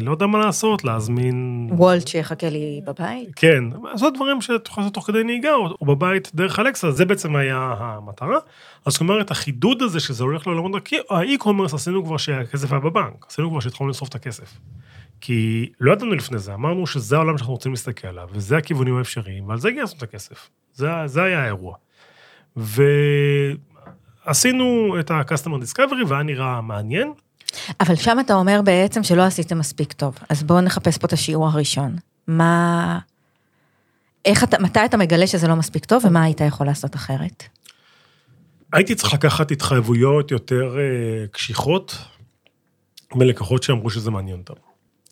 לא יודע מה לעשות, להזמין... וולט שיחכה לי בבית. כן, לעשות דברים שאת יכולה לעשות תוך כדי נהיגה, או, או בבית דרך אלקסה, זה בעצם היה המטרה. אז זאת אומרת, החידוד הזה שזה הולך לעולמות הכי, האי-קומרס עשינו כבר שהכסף היה בבנק, עשינו כבר שהתחלנו לשרוף את הכסף. כי לא ידענו לפני זה, אמרנו שזה העולם שאנחנו רוצים להסתכל עליו, וזה הכיוונים האפשריים, ועל זה גייסנו את הכסף. זה, זה היה האירוע. ועשינו את ה-customer discovery, והיה נראה מעניין. אבל שם אתה אומר בעצם שלא עשיתם מספיק טוב. אז בואו נחפש פה את השיעור הראשון. מה... איך אתה, מתי אתה מגלה שזה לא מספיק טוב, ומה היית יכול לעשות אחרת? הייתי צריך לקחת התחייבויות יותר אה, קשיחות מלקוחות שאמרו שזה מעניין אותם.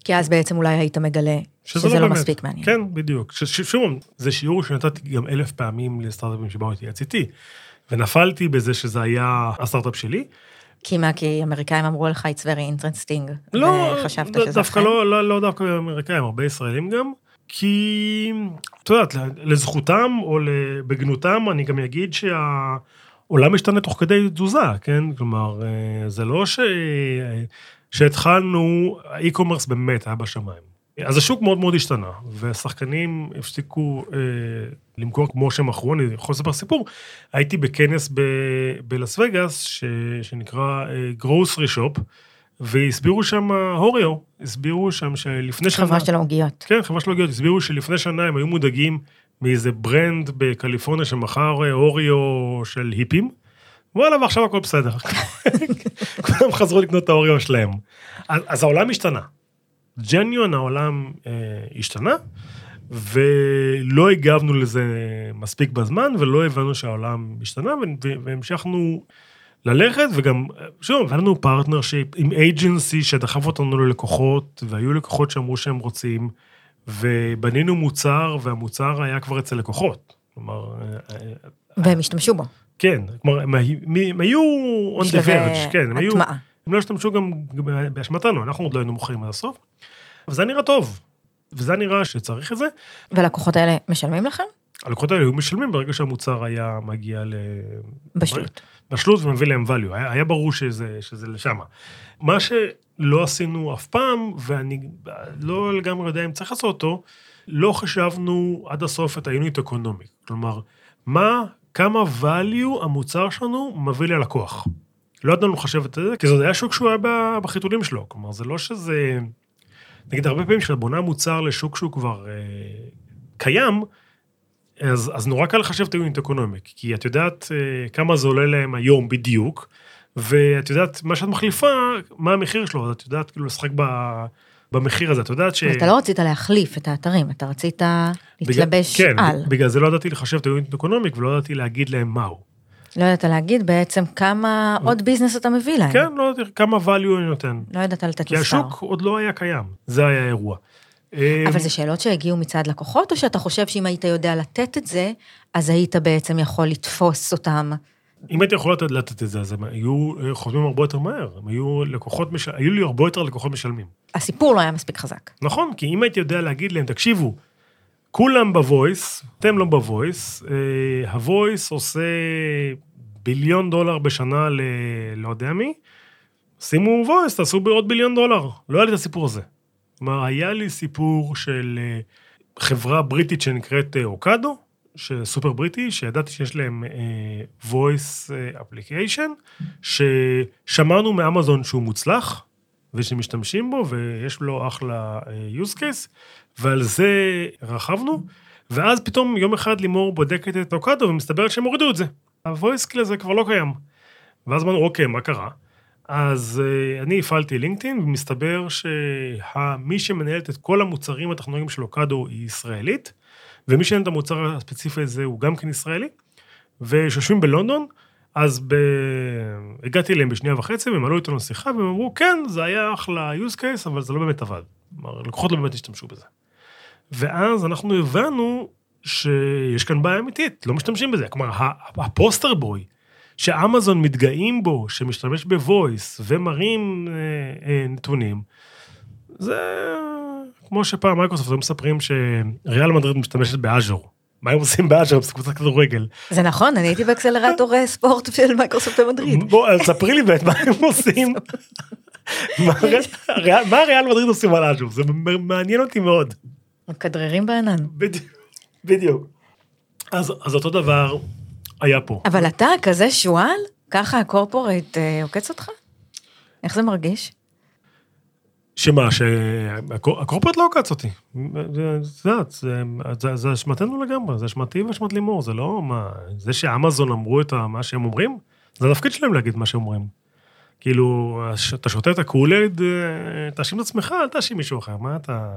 כי אז בעצם אולי היית מגלה שזה, לא, באמת. מספיק מעניין. כן, בדיוק. שוב, זה שיעור שנתתי גם אלף פעמים לסטארט-אפים שבאו להתייעץ איתי, ונפלתי בזה שזה היה הסטארט-אפ שלי. כי מה, כי אמריקאים אמרו לך, it's very interesting, לא, וחשבת שזה דווקא? לא, לא, לא דווקא אמריקאים, הרבה ישראלים גם, כי, את יודעת, לזכותם או בגנותם, אני גם אגיד שהעולם משתנה תוך כדי תזוזה, כן? כלומר, אה, זה לא ש... שהתחלנו, ה e-commerce באמת היה בשמיים. אז השוק מאוד מאוד השתנה, והשחקנים הפסיקו אה, למכור כמו שהם מכרו, אני יכול לספר סיפור. הייתי בכנס ב- בלאס וגאס, ש- שנקרא Groceryshop, והסבירו שם אוריו, הסבירו שם שלפני שנה... חברה של העוגיות. כן, חברה של עוגיות, הסבירו שלפני שנה הם היו מודאגים מאיזה brand בקליפורניה שמכר אה, אוריו של היפים. וואלה, ועכשיו הכל בסדר. כולם חזרו לקנות את האוריו שלהם. אז, אז העולם השתנה. genuine העולם אה, השתנה, ולא הגבנו לזה מספיק בזמן, ולא הבנו שהעולם השתנה, והמשכנו ללכת, וגם, שוב, היה לנו partnership עם agency שדחף אותנו ללקוחות, והיו לקוחות שאמרו שהם רוצים, ובנינו מוצר, והמוצר היה כבר אצל לקוחות. כלומר, אה, אה, והם השתמשו בו. כן, כלומר, הם, היו- הם היו on the בשלבי verge, כן, הם היו, הטמעה. הם לא השתמשו גם באשמתנו, אנחנו עוד לא היינו מוכרים עד הסוף, וזה נראה טוב, וזה נראה שצריך את זה. והלקוחות האלה משלמים לכם? הלקוחות האלה היו משלמים ברגע שהמוצר היה מגיע ל... בשלות. בשלות ומביא להם value, היה, היה ברור שזה, שזה לשם. מה שלא עשינו אף פעם, ואני לא לגמרי יודע אם צריך לעשות אותו, לא חשבנו עד הסוף את ה-unit economic. כלומר, מה, כמה value המוצר שלנו מביא ללקוח. לא ידענו לחשב את זה, כי זה היה שוק שהוא היה בחיתולים שלו. כלומר, זה לא שזה... נגיד, הרבה פעמים כשאת בונה מוצר לשוק שהוא כבר אה, קיים, אז, אז נורא קל לחשב את ה-unit economic, כי את יודעת אה, כמה זה עולה להם היום בדיוק, ואת יודעת, מה שאת מחליפה, מה המחיר שלו, אז את יודעת כאילו לשחק ב, במחיר הזה, את יודעת ש... אתה לא רצית להחליף את האתרים, אתה רצית להתלבש בגלל, על. כן, בגלל זה לא ידעתי לחשב את ה-unit economic ולא ידעתי להגיד להם מהו. לא ידעת להגיד בעצם כמה עוד ביזנס אתה מביא להם. כן, לא ידעתי כמה value אני נותן. לא ידעת לתת כי מספר. השוק עוד לא היה קיים, זה היה האירוע. אה, אבל זה שאלות שהגיעו מצד לקוחות, או שאתה חושב שאם היית יודע לתת את זה, אז היית בעצם יכול לתפוס אותם? אם הייתי יכול לתת- את זה, אז הם היו אה, חותמים הרבה יותר מהר. הם היו לקוחות, מש... היו לי הרבה יותר לקוחות משלמים. הסיפור לא היה מספיק חזק. נכון, כי אם הייתי יודע להגיד להם, תקשיבו, כולם ב voice, אתם לא ב voice, אה, ה voice עושה billion דולר בשנה ל... לא יודע מי, שימו voice, תעשו בעוד billion דולר. לא היה לי את הסיפור הזה. כלומר, היה לי סיפור של אה, חברה בריטית שנקראת אה, Ocado, סופר בריטי, שידעתי שיש להם אה, voice application, ששמענו מאמזון שהוא מוצלח, ושמשתמשים בו, ויש לו אחלה אה, use case, ועל זה רכבנו, ואז פתאום יום אחד לימור בודקת את אוקדו, ומסתבר שהם הורידו את זה. ה-voice הזה כבר לא קיים. ואז אמרנו, אוקיי, מה קרה? אז uh, אני הפעלתי לינקדאין, ומסתבר שמי שמנהלת את כל המוצרים הטכנולוגיים של אוקדו היא ישראלית, ומי שאין את המוצר הספציפי הזה הוא גם כן ישראלי, ושיושבים בלונדון, אז ב... הגעתי אליהם בשנייה וחצי, והם עלו איתנו שיחה, והם אמרו, כן, זה היה אחלה use case, אבל זה לא באמת עבד. כלומר, לקוחות לא באמת השתמשו בזה. ואז אנחנו הבנו שיש כאן בעיה אמיתית, לא משתמשים בזה. כלומר, ה poster boy, שאמזון מתגאים בו, שמשתמש ב voice ומראים אה, אה, נתונים, זה כמו שפעם מייקרוסופט היו מספרים שריאל מדריד משתמשת ב Azure. מה הם עושים? זה קבוצת כדורגל. זה נכון, אני הייתי באקסלרטור אה, ספורט של מייקרוסופט במדריד. בוא, ספרי לי באמת מה הם עושים. מה ריאל- מה ריאל מדריד עושים על Azure? זה מעניין אותי מאוד. מכדררים בענן. בדיוק. אז אותו דבר היה פה. אבל אתה כזה שועל? ככה ה corporate אה, עוקץ אותך? איך זה מרגיש? שמה, שה corporate לא עקץ אותי. זה- אשמתנו לגמרי, זה אשמתי ואשמת לימור, זה לא מה... זה שאמזון אמרו את מה שהם אומרים, זה התפקיד שלהם להגיד מה שהם אומרים. כאילו, אתה שותה את ה Kool-Aid, תאשים את עצמך, אל תאשים מישהו אחר, מה אתה...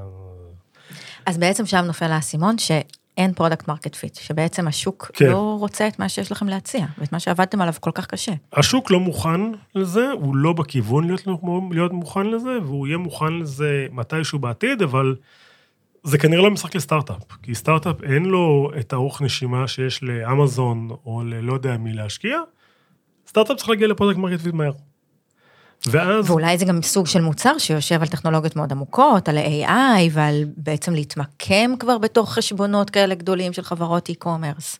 אז בעצם שם נופל האסימון שאין product market fit, שבעצם השוק כן. לא רוצה את מה שיש לכם להציע, ואת מה שעבדתם עליו כל כך קשה. השוק לא מוכן לזה, הוא לא בכיוון להיות, להיות מוכן לזה, והוא יהיה מוכן לזה מתישהו בעתיד, אבל זה כנראה לא משחק לסטארט-אפ, כי סטארט-אפ אין לו את האורך נשימה שיש לאמזון או ללא יודע מי להשקיע, סטארט-אפ צריך להגיע ל product market fit מהר. ואז, ואולי זה גם סוג של מוצר שיושב על טכנולוגיות מאוד עמוקות, על AI ועל בעצם להתמקם כבר בתוך חשבונות כאלה גדולים של חברות e-commerce.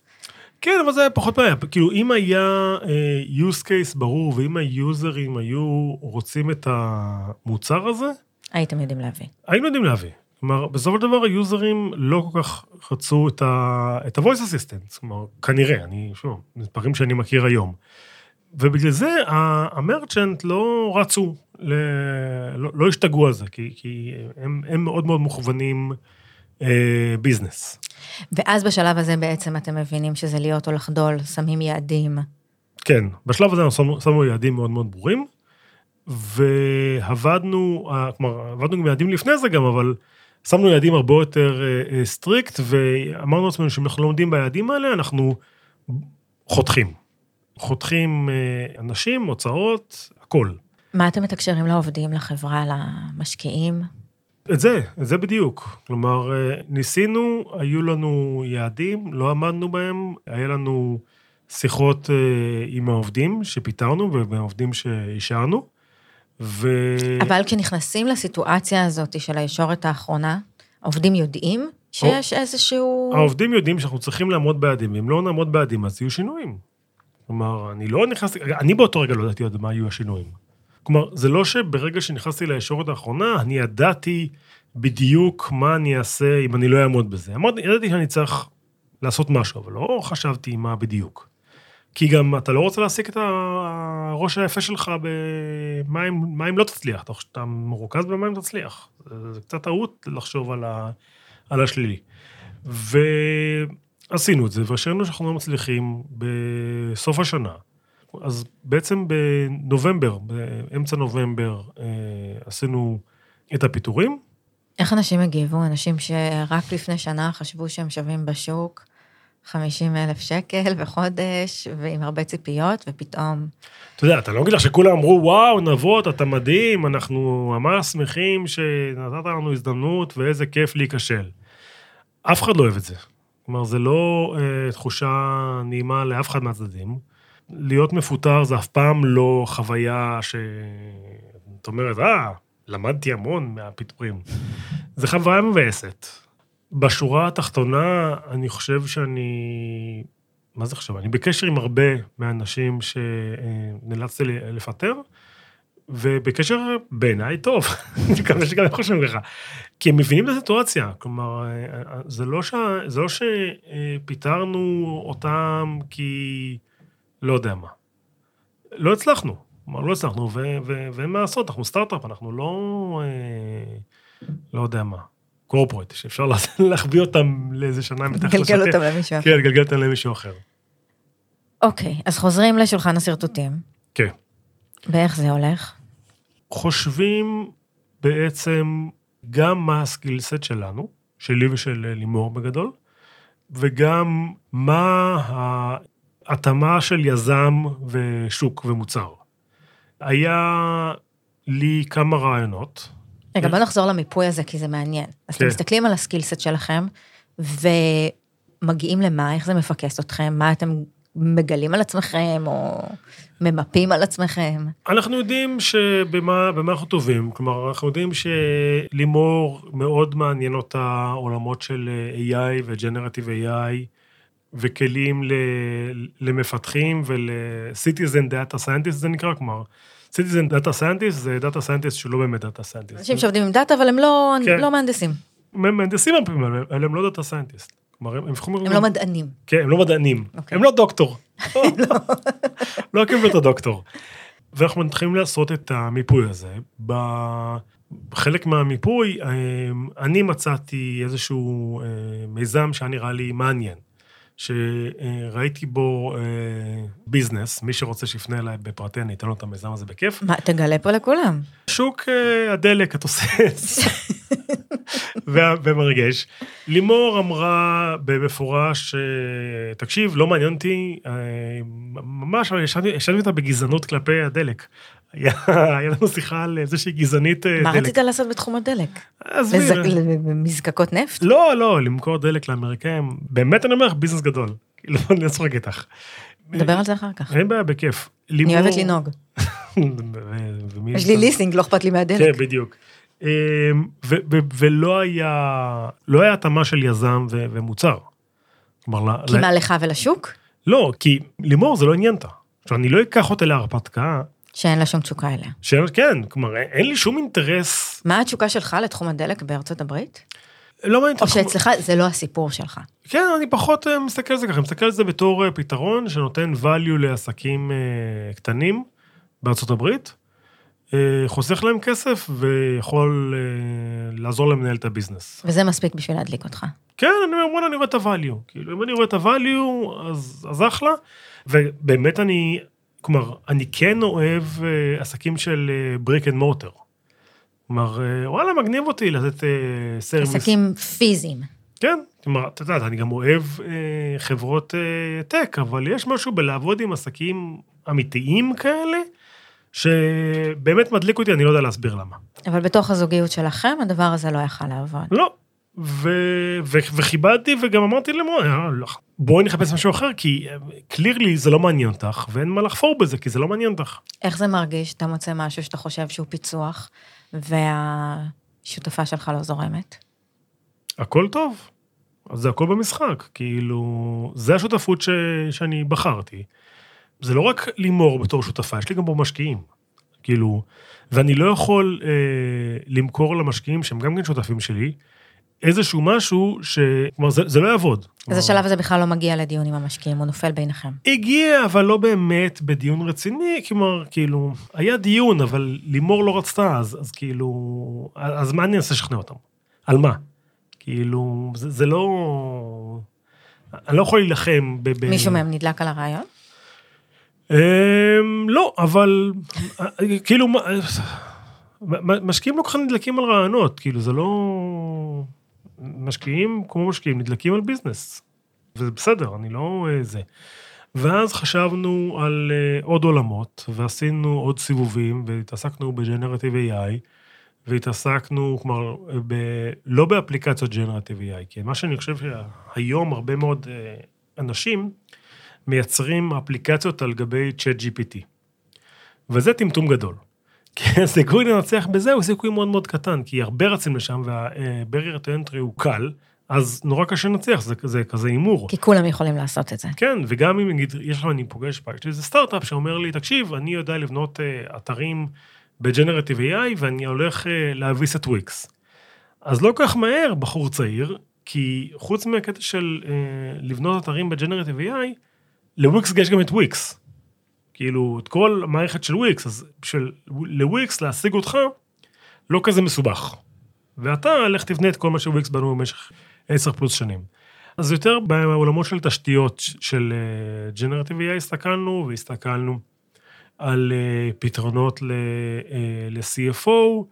כן, אבל זה פחות בעיה, כאילו אם היה אה, use case ברור, ואם היוזרים היו רוצים את המוצר הזה, הייתם יודעים להבין. היינו יודעים להביא. כלומר, בסופו של דבר היוזרים לא כל כך רצו את ה-voice assistant, כלומר, כנראה, אני, שוב, מספרים שאני מכיר היום. ובגלל זה המרצ'נט לא רצו, ל... לא, לא השתגעו על זה, כי, כי הם, הם מאוד מאוד מוכוונים אה, ביזנס. ואז בשלב הזה בעצם אתם מבינים שזה להיות או לחדול, שמים יעדים. כן, בשלב הזה אנחנו שמנו, שמנו יעדים מאוד מאוד ברורים, ועבדנו, אה, כלומר, עבדנו עם יעדים לפני זה גם, אבל שמנו יעדים הרבה יותר אה, אה, strict, ואמרנו לעצמנו שאם אנחנו לא עומדים ביעדים האלה, אנחנו חותכים. חותכים אה, אנשים, הוצאות, הכל. מה אתם מתקשרים לעובדים, לחברה, למשקיעים? את זה, את זה בדיוק. כלומר, אה, ניסינו, היו לנו יעדים, לא עמדנו בהם, היה לנו שיחות אה, עם העובדים שפיטרנו והעובדים שהשארנו, ו... אבל כשנכנסים לסיטואציה הזאת של הישורת האחרונה, העובדים יודעים שיש איזשהו... העובדים יודעים שאנחנו צריכים לעמוד ביעדים, ואם לא נעמוד ביעדים, אז יהיו שינויים. כלומר, אני לא נכנסתי, אני באותו רגע לא ידעתי עוד מה יהיו השינויים. כלומר, זה לא שברגע שנכנסתי לישורת האחרונה, אני ידעתי בדיוק מה אני אעשה אם אני לא אעמוד בזה. אמרתי, ידעתי שאני צריך לעשות משהו, אבל לא חשבתי מה בדיוק. כי גם אתה לא רוצה להעסיק את הראש היפה שלך במה אם, לא תצליח, אתה, אתה מרוכז במה אם תצליח. זה, זה קצת טעות לחשוב על, ה, על השלילי. ועשינו את זה, והשארנו שאנחנו לא מצליחים בסוף השנה. אז בעצם בנובמבר, באמצע נובמבר, אה, עשינו את הפיטורים. איך אנשים הגיבו? אנשים שרק לפני שנה חשבו שהם שווים בשוק 50 אלף שקל בחודש, ועם הרבה ציפיות, ופתאום... אתה יודע, אתה לא אגיד לך שכולם אמרו, וואו, נבות, אתה מדהים, אנחנו ממש שמחים שנתת לנו הזדמנות, ואיזה כיף להיכשל. אף אחד לא אוהב את זה. כלומר, זה לא אה, תחושה נעימה לאף אחד מהצדדים. להיות מפוטר זה אף פעם לא חוויה ש... את אומרת, אה, למדתי המון מהפיטורים. זה חוויה מבאסת. בשורה התחתונה, אני חושב שאני... מה זה חשוב? אני בקשר עם הרבה מהאנשים שנאלצתי לפטר, ובקשר בעיניי טוב, אני מקווה שגם הם חושבים ככה. כי הם מבינים את הסיטואציה, כלומר, זה לא, ש... זה לא שפיטרנו אותם כי לא יודע מה. לא הצלחנו, כלומר, לא הצלחנו, ואין מה לעשות, אנחנו סטארט-אפ, אנחנו לא... אה, לא יודע מה. קורפורט, שאפשר להחביא אותם לאיזה שנה מתחת לשקל. לגלגל אותם למישהו אחר. כן, לגלגל אותם למישהו אחר. אוקיי, אז חוזרים לשולחן השרטוטים. כן. ואיך זה הולך? חושבים בעצם גם מה הסקילסט שלנו, שלי ושל לימור בגדול, וגם מה ההתאמה של יזם ושוק ומוצר. היה לי כמה רעיונות. רגע, בוא נחזור למיפוי הזה, כי זה מעניין. אז אתם כן. מסתכלים על הסקילסט שלכם, ומגיעים למה, איך זה מפקס אתכם, מה אתם מגלים על עצמכם, או ממפים על עצמכם. אנחנו יודעים שבמה במה אנחנו טובים, כלומר, אנחנו יודעים שלימור מאוד מעניין אותה עולמות של AI ו-Generative AI, וכלים למפתחים ול-Citizen Data Scientist זה נקרא, כלומר, Citizen Data Scientist זה Data Scientist שהוא לא באמת Data Scientist. אנשים שעובדים עם דאטה, אבל הם לא, כן. לא מהנדסים. הם מהנדסים הרבה פעמים, אבל הם לא Data Scientist. כלומר, הם הם לא מדענים. כן, הם לא מדענים. אוקיי. הם לא דוקטור. לא קיבלו את הדוקטור. ואנחנו מתחילים לעשות את המיפוי הזה. בחלק מהמיפוי, אה, אני מצאתי איזשהו אה, מיזם שהיה נראה לי מעניין. שראיתי בו אה, ביזנס, מי שרוצה שיפנה אליי בפרטי, אני אתן לו את המיזם הזה בכיף. מה, תגלה פה לכולם. שוק אה, הדלק התוסס ומרגש. לימור אמרה במפורש, אה, תקשיב, לא מעניין אותי, אה, ממש ישבתי ישבתי איתה בגזענות כלפי הדלק. היה לנו שיחה על איזושהי גזענית אה, מה דלק. רצית לעשות בתחום הדלק? עזבי, מזקקות נפט? לא, לא, למכור דלק לאמריקאים, באמת אני אומר לך, ביזנס גדול. כאילו, אני צוחק איתך. נדבר על זה אחר כך. אין בעיה, בכיף. אני אוהבת לנהוג. יש לי? ליסינג, לא אכפת לי כן, מהדלק. בדיוק. אמ, ולא היה, לא היה התאמה של יזם ומוצר. כלומר, כי מה לך ולשוק? לא, כי לימור זה לא עניין אותה. עכשיו, אני לא אקח אותה להרפתקה, שאין לה שום תשוקה אליה. שאין- כן, כלומר, אין לי שום אינטרס, מה התשוקה שלך לתחום הדלק בארצות הברית? לא מעניין או אותי. שאצלך זה לא הסיפור שלך. כן, אני פחות אה, מסתכל על זה ככה, אני מסתכל על זה בתור אה, פתרון שנותן value לעסקים אה, קטנים בארצות הברית, חוסך להם כסף ויכול לעזור להם לנהל את הביזנס. וזה מספיק בשביל להדליק אותך. כן, אני אומר, בוא'נה, אני רואה את ה-value. כאילו, אם אני רואה את ה-value, אז, אז אחלה. ובאמת אני, כלומר, אני כן אוהב אה, עסקים של brick and mortar. כלומר, אה, וואלה, מגניב אותי לתת אה, סרוויס. עסקים פיזיים. כן, כלומר, אתה יודע, אני גם אוהב אה, חברות אה, tech, אבל יש משהו בלעבוד עם עסקים אמיתיים כאלה, שבאמת מדליק אותי, אני לא יודע להסביר למה. אבל בתוך הזוגיות שלכם, הדבר הזה לא יכל לעבוד. לא. ו... ו... וכיבדתי וגם אמרתי למור, בואי נחפש משהו אחר, כי קלירלי זה לא מעניין אותך, ואין מה לחפור בזה, כי זה לא מעניין אותך. איך זה מרגיש שאתה מוצא משהו שאתה חושב שהוא פיצוח, והשותפה שלך לא זורמת? הכל טוב. אז זה הכל במשחק, כאילו, זה השותפות ש... שאני בחרתי. זה לא רק לימור בתור שותפה, יש לי גם פה משקיעים. כאילו, ואני לא יכול אה, למכור למשקיעים, שהם גם כן שותפים שלי, איזשהו משהו ש... כלומר, זה, זה לא יעבוד. אז השלב הזה בכלל לא מגיע לדיון עם המשקיעים, הוא נופל ביניכם. הגיע, אבל לא באמת בדיון רציני, כלומר, כאילו, היה דיון, אבל לימור לא רצתה, אז, אז כאילו, אז מה אני אעשה לשכנע אותם? על מה? כאילו, זה, זה לא... אני לא יכול להילחם ב... ב... מישהו מהם נדלק על הרעיון? אמ, לא, אבל כאילו, משקיעים לא כל כך נדלקים על רעיונות, כאילו, זה לא... משקיעים כמו משקיעים, נדלקים על ביזנס. וזה בסדר, אני לא אה, זה. ואז חשבנו על אה, עוד עולמות, ועשינו עוד סיבובים, והתעסקנו בג'נרטיב AI, והתעסקנו, כלומר, ב, לא באפליקציות ג'נרטיב AI, כי מה שאני חושב שהיום הרבה מאוד אה, אנשים מייצרים אפליקציות על גבי צ'אט GPT. וזה טמטום גדול. כי הסיכוי לנצח בזה הוא סיכוי מאוד מאוד קטן, כי הרבה רצים לשם to entry הוא קל, אז נורא קשה לנצח, זה, זה כזה הימור. כי כולם יכולים לעשות את זה. כן, וגם אם נגיד, יש לך, אני פוגש, יש לי איזה סטארט-אפ שאומר לי, תקשיב, אני יודע לבנות uh, אתרים בג'נרטיב AI ואני הולך uh, להביס את וויקס. אז לא כך מהר, בחור צעיר, כי חוץ מהקטע של אה, לבנות אתרים ב generative AI, לוויקס יש גם את וויקס. כאילו, את כל המערכת של וויקס, אז בשביל לוויקס להשיג אותך, לא כזה מסובך. ואתה, לך תבנה את כל מה שוויקס בנו במשך 10 פלוס שנים. אז יותר בעולמות של תשתיות של generative AI הסתכלנו, והסתכלנו על אה, פתרונות ל- אה, ל-CFO,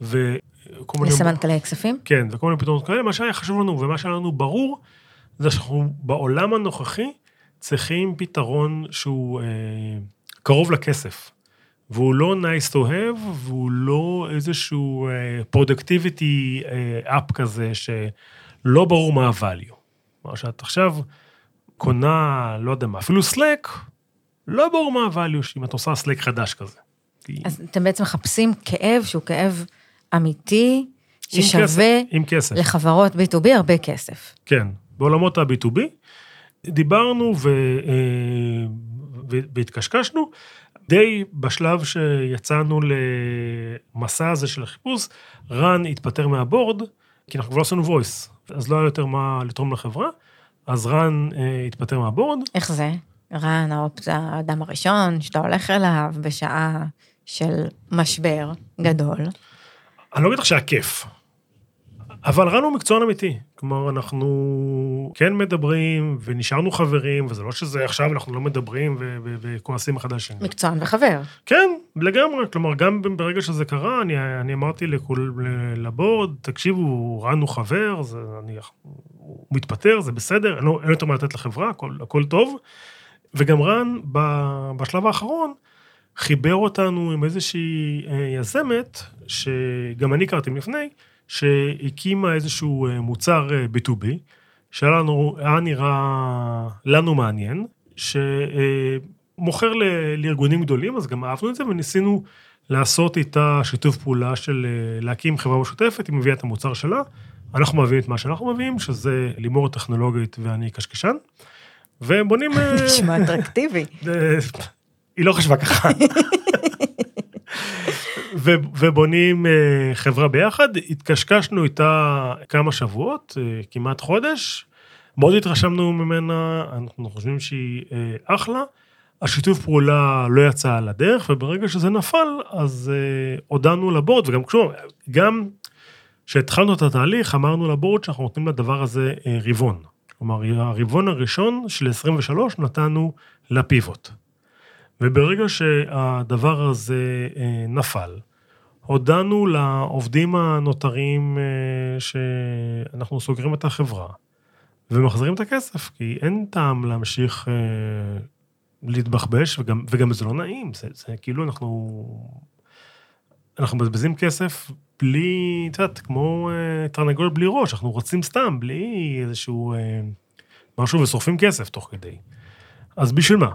וכל מיני... לסמנכ"לי כספים? כן, וכל מיני פתרונות כאלה. מה שהיה חשוב לנו ומה שהיה לנו ברור, זה שאנחנו בעולם הנוכחי צריכים פתרון שהוא אה, קרוב לכסף. והוא לא nice to have, והוא לא איזשהו productivity app כזה, שלא ברור מה ה-value. כלומר, שאת עכשיו קונה, לא יודע מה, אפילו Slack, לא ברור מה ה-value אם את עושה Slack חדש כזה. כי- אז אתם בעצם מחפשים כאב שהוא כאב אמיתי, עם ששווה כסף, עם כסף. לחברות B2B הרבה כסף. כן, בעולמות ה-B2B. דיברנו ו, אה, ו, והתקשקשנו. די בשלב שיצאנו למסע הזה של החיפוש, רן התפטר מהבורד, כי אנחנו כבר לא עשינו voice, אז לא היה יותר מה לתרום לחברה, אז רן אה, התפטר מהבורד. איך זה? רן, האופ- האדם הראשון שאתה הולך אליו בשעה של משבר גדול. אני לא אגיד לך שהיה כיף, אבל רן הוא מקצוען אמיתי. כלומר, אנחנו כן מדברים ונשארנו חברים, וזה לא שזה עכשיו אנחנו לא מדברים וכועסים אחד על השני. מקצוען וחבר. כן, לגמרי. כלומר, גם ברגע שזה קרה, אני, אני אמרתי לכול, לבורד, תקשיבו, רן הוא חבר, זה, אני, הוא מתפטר, זה בסדר, אין אין יותר מה לתת לחברה, הכל, הכל טוב. וגם רן, ב, בשלב האחרון, חיבר אותנו עם איזושהי אה, יזמת, שגם אני הכרתי לפני, שהקימה איזשהו אה, מוצר אה, B2B, שהיה לנו, היה נראה לנו מעניין, שמוכר ל- לארגונים גדולים, אז גם אהבנו את זה וניסינו לעשות איתה שיתוף פעולה של אה, להקים חברה משותפת, היא מביאה את המוצר שלה, אנחנו מביאים את מה שאנחנו מביאים, שזה לימור הטכנולוגית ואני קשקשן, ובונים... אה, נשמע אטרקטיבי. אה, היא לא חשבה ככה. ובונים אה, חברה ביחד, התקשקשנו איתה כמה שבועות, אה, כמעט חודש, מאוד התרשמנו ממנה, אנחנו חושבים שהיא אה, אחלה. השיתוף פעולה לא יצא על הדרך, וברגע שזה נפל, אז הודענו לבורד, וגם כשהוא, גם כשהתחלנו את התהליך, אמרנו לבורד שאנחנו נותנים לדבר הזה רבעון. כלומר, הרבעון הראשון של 23 נתנו לפיבוט. וברגע שהדבר הזה נפל, הודענו לעובדים הנותרים אה, שאנחנו סוגרים את החברה ומחזירים את הכסף, כי אין טעם להמשיך אה, להתבחבש, וגם, וגם זה לא נעים, זה, זה כאילו אנחנו... אנחנו מבזבזים כסף בלי, את יודעת, כמו אה, תרנגול בלי ראש, אנחנו רוצים סתם, בלי איזשהו משהו ושורפים כסף תוך כדי. אז בשביל מה?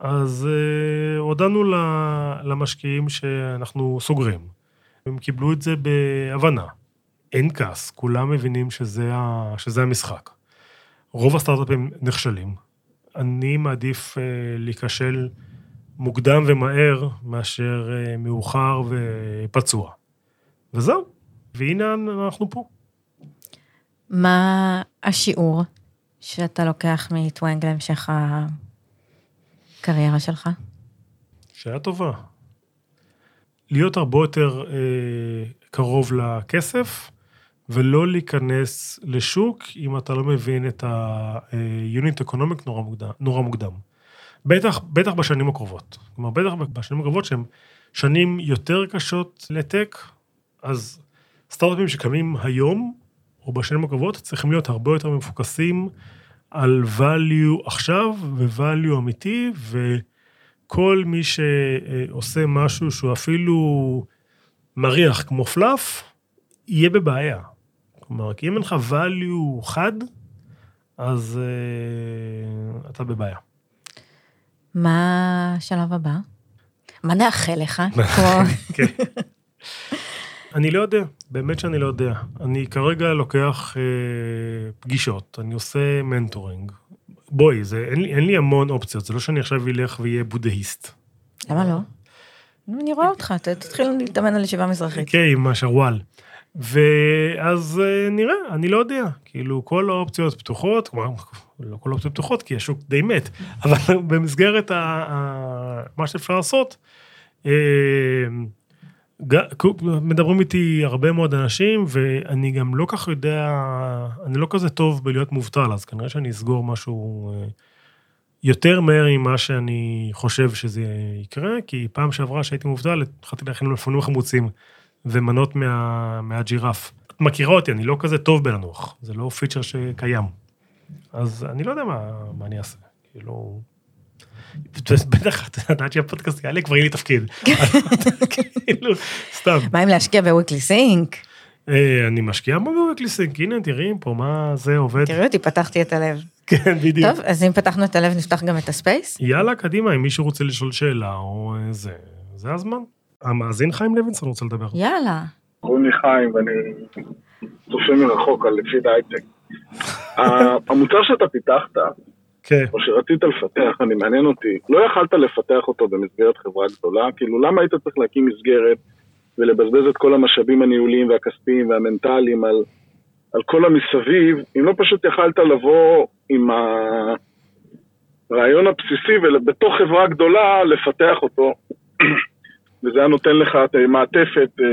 אז אה, הודענו למשקיעים שאנחנו סוגרים. הם קיבלו את זה בהבנה. אין כעס, כולם מבינים שזה, ה, שזה המשחק. רוב הסטארט-אפים נכשלים. אני מעדיף אה, להיכשל מוקדם ומהר מאשר אה, מאוחר ופצוע. וזהו, והנה אנחנו פה. מה השיעור שאתה לוקח מטוונג להמשך הקריירה שלך? שהיה טובה. להיות הרבה יותר אה, קרוב לכסף, ולא להיכנס לשוק אם אתה לא מבין את ה-unit economic נורא מוקדם. נורא מוקדם. בטח, בטח בשנים הקרובות. כלומר, בטח בשנים הקרובות שהן שנים יותר קשות לטק, אז סטארט-אפים שקמים היום, או בשנים הקרובות, צריכים להיות הרבה יותר מפוקסים על value עכשיו ו-value אמיתי, וכל מי שעושה משהו שהוא אפילו מריח כמו פלאף, יהיה בבעיה. כלומר, כי אם אין לך value חד, אז uh, אתה בבעיה. מה השלב הבא? מה נאחל לך? כן. אני לא יודע, באמת שאני לא יודע. אני כרגע לוקח אה, פגישות, אני עושה מנטורינג. בואי, זה, אין, לי, אין לי המון אופציות, זה לא שאני עכשיו אלך ואהיה בודהיסט. למה לא? אני רואה אותך, תתחיל להתאמן על ישיבה מזרחית. כן, עם השרוואל. ואז אה, נראה, אני לא יודע. כאילו, כל האופציות פתוחות, כלומר, לא כל האופציות פתוחות, כי השוק די מת, אבל במסגרת ה, ה, מה שאפשר לעשות, אה, מדברים איתי הרבה מאוד אנשים, ואני גם לא כך יודע, אני לא כזה טוב בלהיות מובטל, אז כנראה שאני אסגור משהו אה, יותר מהר ממה שאני חושב שזה יקרה, כי פעם שעברה שהייתי מובטל, התחלתי להכין מלפפונים חמוצים ומנות מה, מהג'ירף. את מכירה אותי, אני לא כזה טוב בלנוח, זה לא פיצ'ר שקיים. אז אני לא יודע מה, מה אני אעשה, כאילו... בטח, את יודעת שהפודקאסט יעלה, כבר יהיה לי תפקיד. כאילו, סתם. מה אם להשקיע ב Weekly Sync? אה, אני משקיע ב Weekly Sync, הנה תראי פה מה זה עובד. תראי אותי, פתחתי את הלב. כן, בדיוק. טוב, אז אם פתחנו את הלב, נפתח גם את הספייס? יאללה, קדימה, אם מישהו רוצה לשאול שאלה או אה, זה, זה הזמן. המאזין חיים לוינסון רוצה לדבר. יאללה. קוראים לי חיים ואני צופה מרחוק על לפי הייטק. המוצר שאתה פיתחת, כן. או שרצית לפתח, אני מעניין אותי, לא יכלת לפתח אותו במסגרת חברה גדולה? כאילו, למה היית צריך להקים מסגרת ולבזבז את כל המשאבים הניהוליים והכספיים והמנטליים על, על כל המסביב, אם לא פשוט יכלת לבוא עם הרעיון הבסיסי ובתוך חברה גדולה לפתח אותו, וזה היה נותן לך מעטפת אה,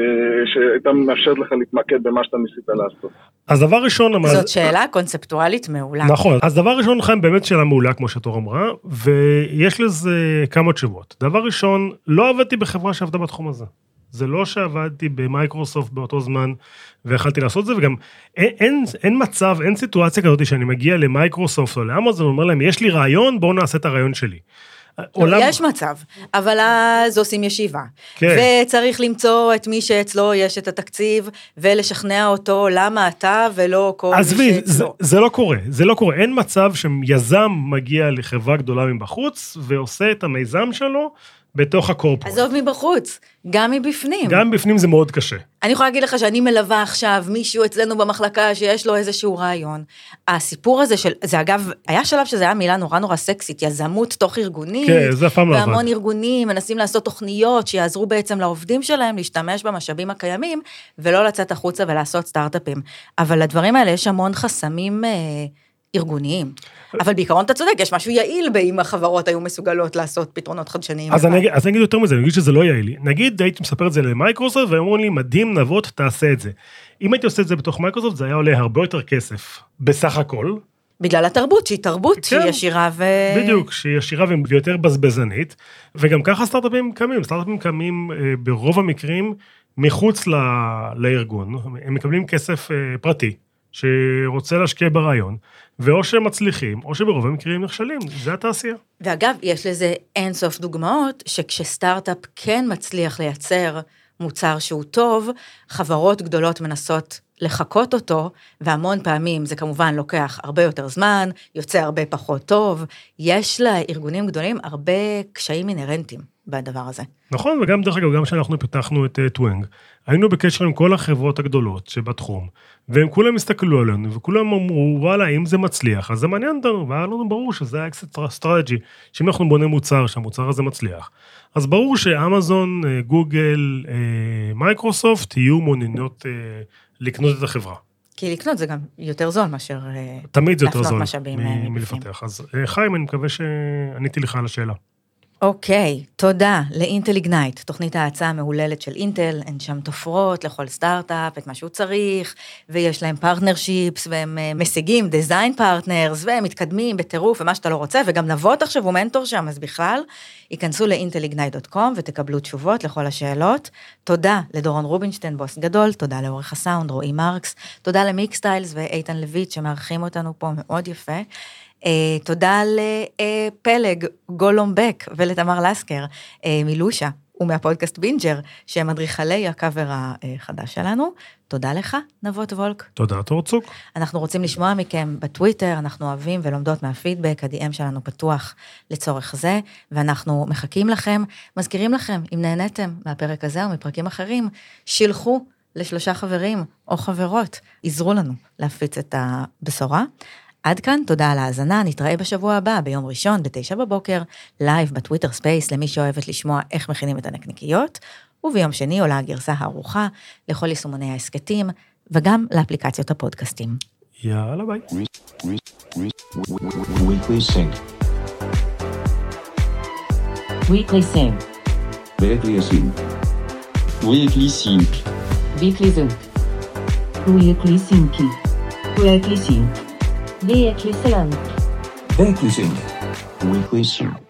שהייתה מאפשרת לך להתמקד במה שאתה ניסית לעשות. אז דבר ראשון... זאת שאלה קונספטואלית מעולה. נכון, אז דבר ראשון, חיים, באמת שאלה מעולה, כמו שתור אמרה, ויש לזה כמה תשובות. דבר ראשון, לא עבדתי בחברה שעבדה בתחום הזה. זה לא שעבדתי במייקרוסופט באותו זמן ויכלתי לעשות את זה, וגם אין, אין, אין מצב, אין סיטואציה כזאת שאני מגיע למייקרוסופט או לאמזון ואומר להם, יש לי רעיון, בואו נעשה את הרעיון שלי. עולם... יש מצב, אבל אז עושים ישיבה. כן. וצריך למצוא את מי שאצלו יש את התקציב, ולשכנע אותו למה אתה ולא כל מי שאצלו. עזבי, זה, זה לא קורה, זה לא קורה. אין מצב שיזם מגיע לחברה גדולה מבחוץ, ועושה את המיזם שלו, בתוך הקורפורט. עזוב מבחוץ, גם מבפנים. גם מבפנים זה מאוד קשה. אני יכולה להגיד לך שאני מלווה עכשיו מישהו אצלנו במחלקה שיש לו איזשהו רעיון. הסיפור הזה של, זה אגב, היה שלב שזה היה מילה נורא נורא סקסית, יזמות תוך ארגונית. כן, זה אף פעם לא עבד. והמון ארגונים מנסים לעשות תוכניות שיעזרו בעצם לעובדים שלהם להשתמש במשאבים הקיימים, ולא לצאת החוצה ולעשות סטארט-אפים. אבל לדברים האלה יש המון חסמים... אה, ארגוניים. אבל בעיקרון אתה צודק, יש משהו יעיל באם החברות היו מסוגלות לעשות פתרונות חדשניים. אז אני, אז אני אגיד יותר מזה, אני אגיד שזה לא יעיל. נגיד הייתי מספר את זה למייקרוסופט, והם אומרים לי, מדהים, נבות, תעשה את זה. אם הייתי עושה את זה בתוך מייקרוסופט, זה היה עולה הרבה יותר כסף, בסך הכל. בגלל התרבות, שהיא תרבות כן, שהיא ישירה ו... בדיוק, שהיא ישירה ויותר בזבזנית, וגם ככה סטארט-אפים קמים, סטארט-אפים קמים אה, ברוב המקרים מחוץ ל... לארגון, הם מקבלים כסף אה, פרטי, שרוצה להשקיע ברעיון, ואו שהם מצליחים, או שברוב המקרים נכשלים, זה התעשייה. ואגב, יש לזה אין סוף דוגמאות, שכשסטארט-אפ כן מצליח לייצר מוצר שהוא טוב, חברות גדולות מנסות לחקות אותו, והמון פעמים זה כמובן לוקח הרבה יותר זמן, יוצא הרבה פחות טוב, יש לארגונים גדולים הרבה קשיים אינהרנטיים. בדבר הזה. נכון, וגם, דרך אגב, גם כשאנחנו פיתחנו את אה, טוונג, היינו בקשר עם כל החברות הגדולות שבתחום, והם כולם הסתכלו עלינו, וכולם אמרו, וואלה, אם זה מצליח, אז זה מעניין אותנו, והיה לנו ברור שזה ה exit strategy, שאם אנחנו בונים מוצר, שהמוצר הזה מצליח, אז ברור שאמזון, אה, גוגל, אה, מייקרוסופט יהיו מעוניינות אה, לקנות את החברה. כי לקנות זה גם יותר זול מאשר תמיד זה יותר זול מ-. מלפתח. אז חיים, אני מקווה שעניתי לך על השאלה. אוקיי, תודה ל Intel Ignite, תוכנית ההאצה המהוללת של אינטל, הן שם תופרות לכל סטארט-אפ את מה שהוא צריך, ויש להם partnerships, והם אה, משיגים design partners, והם מתקדמים בטירוף ומה שאתה לא רוצה, וגם נבות עכשיו הוא מנטור שם, אז בכלל, היכנסו ל intelignite.com ותקבלו תשובות לכל השאלות. תודה לדורון רובינשטיין, בוס גדול, תודה לעורך הסאונד, רועי מרקס, תודה ל Mixtiles ואיתן לויט שמארחים אותנו פה מאוד יפה. אה, תודה לפלג גולום בק ולתמר לסקר אה, מלושה ומהפודקאסט בינג'ר, שהם אדריכלי הקאבר החדש שלנו. תודה לך, נבות וולק. תודה, תורצוק. אנחנו רוצים לשמוע מכם בטוויטר, אנחנו אוהבים ולומדות מהפידבק, ה-DM שלנו פתוח לצורך זה, ואנחנו מחכים לכם. מזכירים לכם, אם נהניתם מהפרק הזה או מפרקים אחרים, שילחו לשלושה חברים או חברות, עזרו לנו להפיץ את הבשורה. עד כאן, תודה על ההאזנה, נתראה בשבוע הבא, ביום ראשון, בתשע בבוקר, לייב ב Twitter Space, למי שאוהבת לשמוע איך מכינים את הנקניקיות, וביום שני עולה הגרסה הערוכה לכל יישומוני ההסכתים, וגם לאפליקציות הפודקאסטים. יאללה ביי. Weekly Sync. Weekly Sync. Weekly Sync. Weekly Sync. Weekly Sync. Weekly Sync. Weekly Sync. Weekly Sync. Weekly Sync. Weekly Sync.